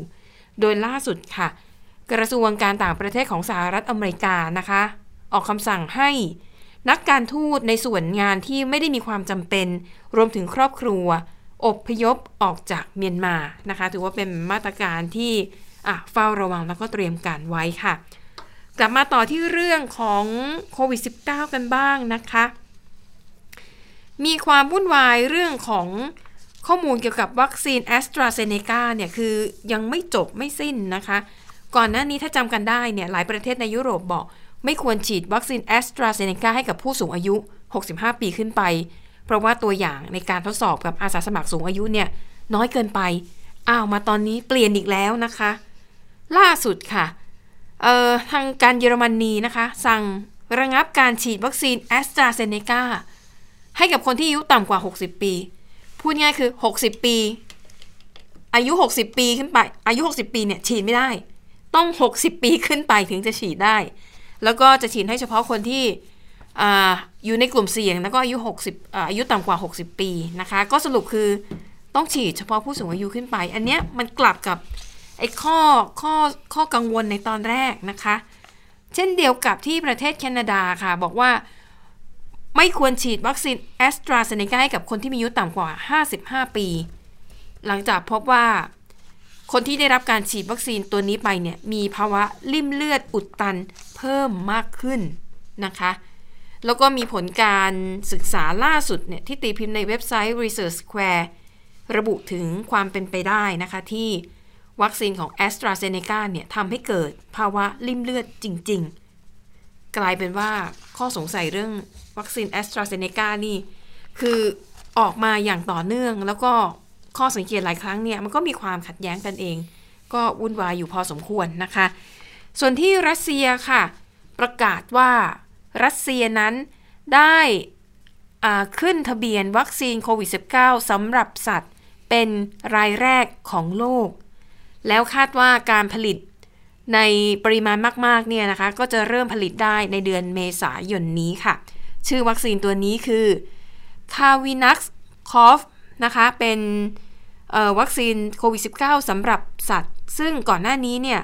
โดยล่าสุดค่ะ กระทรวงการต่างประเทศของสหรัฐอเมริกานะคะ ออกคำสั่งให้นักการทูตในส่วนงานที่ไม่ได้มีความจำเป็น รวมถึงครอบครัว อบพยพออกจากเมียนมานะคะ ถือว่าเป็นมาตรการที่เฝ้าระวังแล้วก็เตรียมการไว้ค่ะ กลับมาต่อที่เรื่องของโควิด -19 กันบ้างนะคะ มีความวุ่นวายเรื่องของข้อมูลเกี่ยวกับวัคซีนแอสตราเซเนกาเนี่ยคือยังไม่จบไม่สิ้นนะคะ ก่อนหน้านี้ถ้าจำกันได้เนี่ยหลายประเทศในยุโรปบอก ไม่ควรฉีดวัคซีนแอสตราเซเนกาให้กับผู้สูงอายุ 65 ปีขึ้นไป เพราะว่าตัวอย่างในการทดสอบกับอาสาสมัครสูงอายุเนี่ยน้อยเกินไป อ้าวมาตอนนี้เปลี่ยนอีกแล้วนะคะ ล่าสุดค่ะ เอ่อทางการเยอรมนีนะคะ สั่งระงับการฉีดวัคซีนแอสตราเซเนกาให้กับคนที่อายุต่ำกว่า 60 ปี พูดง่ายคือ 60 ปีออายุ 60 ปีขึ้นไป อายุ 60 ปีเนี่ยฉีดไม่ได้ ต้อง 60 ปีขึ้นไปถึงจะฉีดได้ แล้วก็จะฉีดให้เฉพาะคนที่ออยู่ในกลุ่มเสี่ยงแล้วก็อายุ 60อายุต่ำกว่า 60 ปีนะคะ ก็สรุปคือต้องฉีดเฉพาะผู้สูงอายุขึ้นไป อันเนี้ยมันกลับกับไอ้ข้อข้อข้อกังวลในตอนแรกนะคะ เช่นเดียวกับที่ประเทศแคนาดาค่ะ บอกว่าไม่ควรฉีดวัคซีนแอสตราเซเนกาให้กับคนที่มีอายุต่ำกว่า 55 ปี หลังจากพบว่า คนที่ได้รับการฉีดวัคซีนตัวนี้ไปเนี่ยมีภาวะลิ่มเลือดอุดตันเพิ่มมากขึ้นนะคะ แล้วก็มีผลการศึกษาล่าสุดเนี่ยที่ตีพิมพ์ในเว็บไซต์ Research Square ระบุถึงความเป็นไปได้นะคะที่วัคซีนของ a s t r a z เซ e c a เนี่ยทำให้เกิดภาวะลิ่มเลือดจริง ๆ กลายเป็นว่าข้อสงสัยเรื่องวัคซีน a s t r a z เซ e c a นี่ คือออกมาอย่างต่อเนื่องแล้วก็ ข้อสังเกตหลายครั้งเนี่ยมันก็มีความขัดแย้งกันเอง ก็วุ่นวายอยู่พอสมควรนะคะ ส่วนที่รัสเซียค่ะ ประกาศว่ารัสเซียนั้นได้ขึ้นทะเบียนวัคซีนโควิด -19 สำหรับสัตว์เป็นรายแรกของโลก แล้วคาดว่าการผลิตในปริมาณมากๆเนี่ยนะคะ ก็จะเริ่มผลิตได้ในเดือนเมษายนนี้ค่ะ ชื่อวัคซีนตัวนี้คือ c a v i n a x c o v นะคะ เป็น วัคซีนโควิด -19 สำหรับสัตว์ ซึ่งก่อนหน้านี้เนี่ย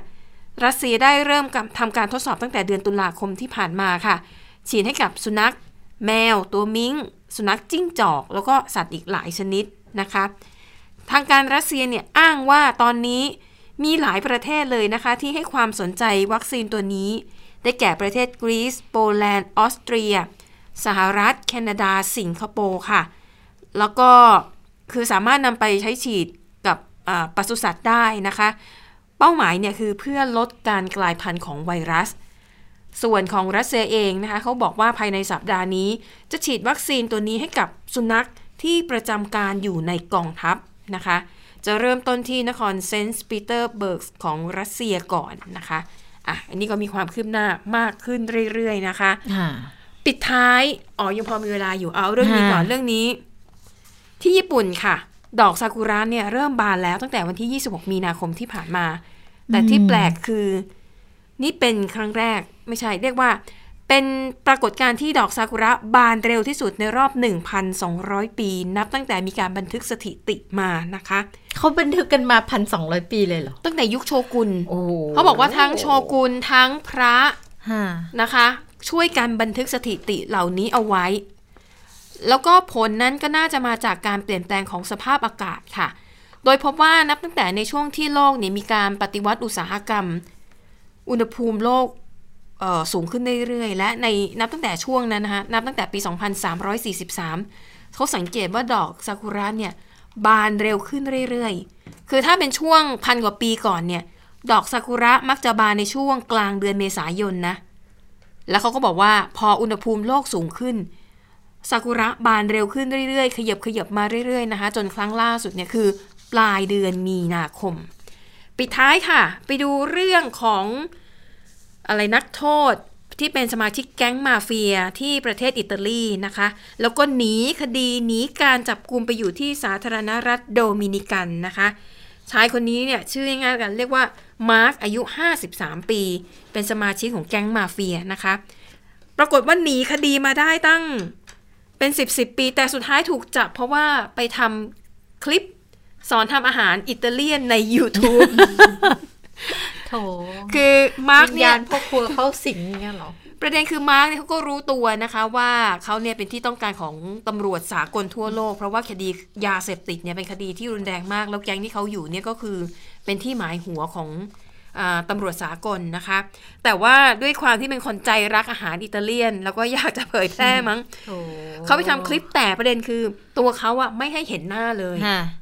รัสเซียได้เริ่มทำการทดสอบตั้งแต่เดือนตุลาคมที่ผ่านมาค่ะ ฉีดให้กับสุนัข แมว ตัวมิงค์ สุนัขจิ้งจอก แล้วก็สัตว์อีกหลายชนิดนะคะ ทางการรัสเซียเนี่ยอ้างว่าตอนนี้มีหลายประเทศเลยนะคะ ที่ให้ความสนใจวัคซีนตัวนี้ ได้แก่ประเทศกรีซโปแลนด์ออสเตรีย สหรัฐ แคนาดา สิงคโปร์ค่ะ แล้วก็ คือสามารถนำไปใช้ฉีดกับปศุสัตว์ได้นะคะ เป้าหมายเนี่ยคือเพื่อลดการกลายพันธุ์ของไวรัส ส่วนของรัสเซียเองนะคะเขาบอกว่าภายในสัปดาห์นี้ จะฉีดวัคซีนตัวนี้ให้กับสุนัขที่ประจำการอยู่ในกองทัพนะคะ จะเริ่มต้นที่นครเซนต์ปีเตอร์สเบิร์กของรัสเซียก่อนนะคะอะอันนี้ก็มีความคืบหน้ามากขึ้นเรื่อยๆนะคะ ปิดท้าย อ๋อยังพอมีเวลาอยู่เอาเรื่องนี้ก่อนเรื่องนี้ ที่ญี่ปุ่นค่ะ ดอกซากุระเนี่ยเริ่มบานแล้วตั้งแต่วันที่ 26 มีนาคมที่ผ่านมา แต่ที่แปลกคือ นี่เป็นครั้งแรกไม่ใช่เรียกว่า เป็นปรากฏการณ์ที่ดอกซากุระบานเร็วที่สุดในรอบ 1,200 ปี นับตั้งแต่มีการบันทึกสถิติมานะคะเขาบันทึกกันมา1,200ปีเลยเหรอ ตั้งแต่ยุคโชกุนเขาบอกว่าทั้งโชกุนทั้งพระนะคะ ช่วยกันบันทึกสถิติเหล่านี้เอาไว้ แล้วก็ผลนั้นก็น่าจะมาจากการเปลี่ยนแปลงของสภาพอากาศค่ะ โดยพบว่านับตั้งแต่ในช่วงที่โลกเนี่ยมีการปฏิวัติอุตสาหกรรม อุณหภูมิโลกสูงขึ้นเรื่อยๆ และในนับตั้งแต่ช่วงนั้นนะคะนับตั้งแต่ปี 2343 เขาสังเกตว่าดอกซากุระเนี่ยบานเร็วขึ้นเรื่อยๆ คือถ้าเป็นช่วงพันกว่าปีก่อนเนี่ย ดอกซากุระมักจะบานในช่วงกลางเดือนเมษายนนะ แล้วเขาก็บอกว่าพออุณหภูมิโลกสูงขึ้น ซากุระบานเร็วขึ้นเรื่อยๆ ขยับขยับมาเรื่อยๆนะคะ จนครั้งล่าสุดเนี่ยคือ ปลายเดือนมีนาคม ปิดท้ายค่ะ ไปดูเรื่องของอะไรนักโทษที่เป็นสมาชิกแก๊งมาเฟียที่ประเทศอิตาลีนะคะ แล้วก็หนีคดีหนีการจับกลุมไปอยู่ที่สาธารณรัฐโดมินิกันนะคะ ชายคนนี้เนี่ยชื่อง่ายๆกันเรียกว่ามาร์กอายุ 53 ปี เป็นสมาชิกของแก๊งมาเฟียนะคะ ปรากฏว่าหนีคดีมาได้ตั้ง เป็น 10 10 ปี แต่สุดท้ายถูกจับ เพราะว่าไปทำคลิปสอนทำอาหารอิตาเลียนใน YouTube โถคือมาร์กเนี่ยพ่อครัวเขาสิงเงี้ยหรอ ประเด็นคือมาร์กเนี่ยเขาก็รู้ตัวนะคะ ว่าเขาเนี่ยเป็นที่ต้องการของตำรวจสากลทั่วโลก เพราะว่าคดียาเสพติดเนี่ยเป็นคดีที่รุนแรงมาก แล้วแก๊งที่เขาอยู่เนี่ยก็คือเป็นที่หมายหัวของ ตำรวจสากลนะคะ แต่ว่าด้วยความที่เป็นคนใจรักอาหารอิตาเลียน แล้วก็อยากจะเผยแพร่มั้งเขาไปทำคลิปแต่ประเด็นคือ ตัวเขาอะไม่ให้เห็นหน้าเลย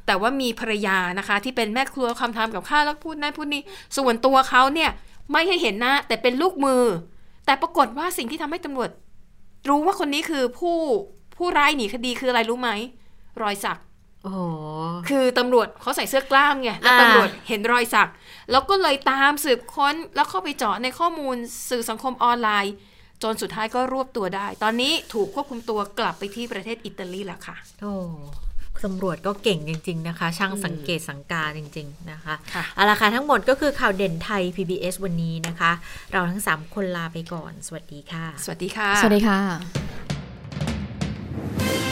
แต่ว่ามีภรรยานะคะ ที่เป็นแม่ครัวคำทำกับข้าวแล้วพูดนั่นพูดนี่ส่วนตัวเขาเนี่ยไม่ให้เห็นหน้า แต่เป็นลูกมือ แต่ปรากฏว่าสิ่งที่ทำให้ตำรวจ รู้ว่าคนนี้คือผู้ผู้ร้ายหนีคดีคืออะไรรู้ไหมรอยสักคือตำรวจเขาใส่เสื้อกล้ามไงแล้วตำรวจเห็นรอยสัก แล้วก็เลยตามสืบค้นแล้วเข้าไปเจาะในข้อมูลสื่อสังคมออนไลน์ จนสุดท้ายก็รวบตัวได้ ตอนนี้ถูกควบคุมตัวกลับไปที่ประเทศอิตาลีแล้วค่ะ โอ้ตำรวจก็เก่งจริง ๆ นะคะ ช่างสังเกตสังการจริง ๆนะคะเอาละค่ะทั้งหมดก็คือข่าวเด่นไทย PBS วันนี้นะคะ เราทั้ง 3 คนลาไปก่อน สวัสดีค่ะ สวัสดีค่ะ สวัสดีค่ะ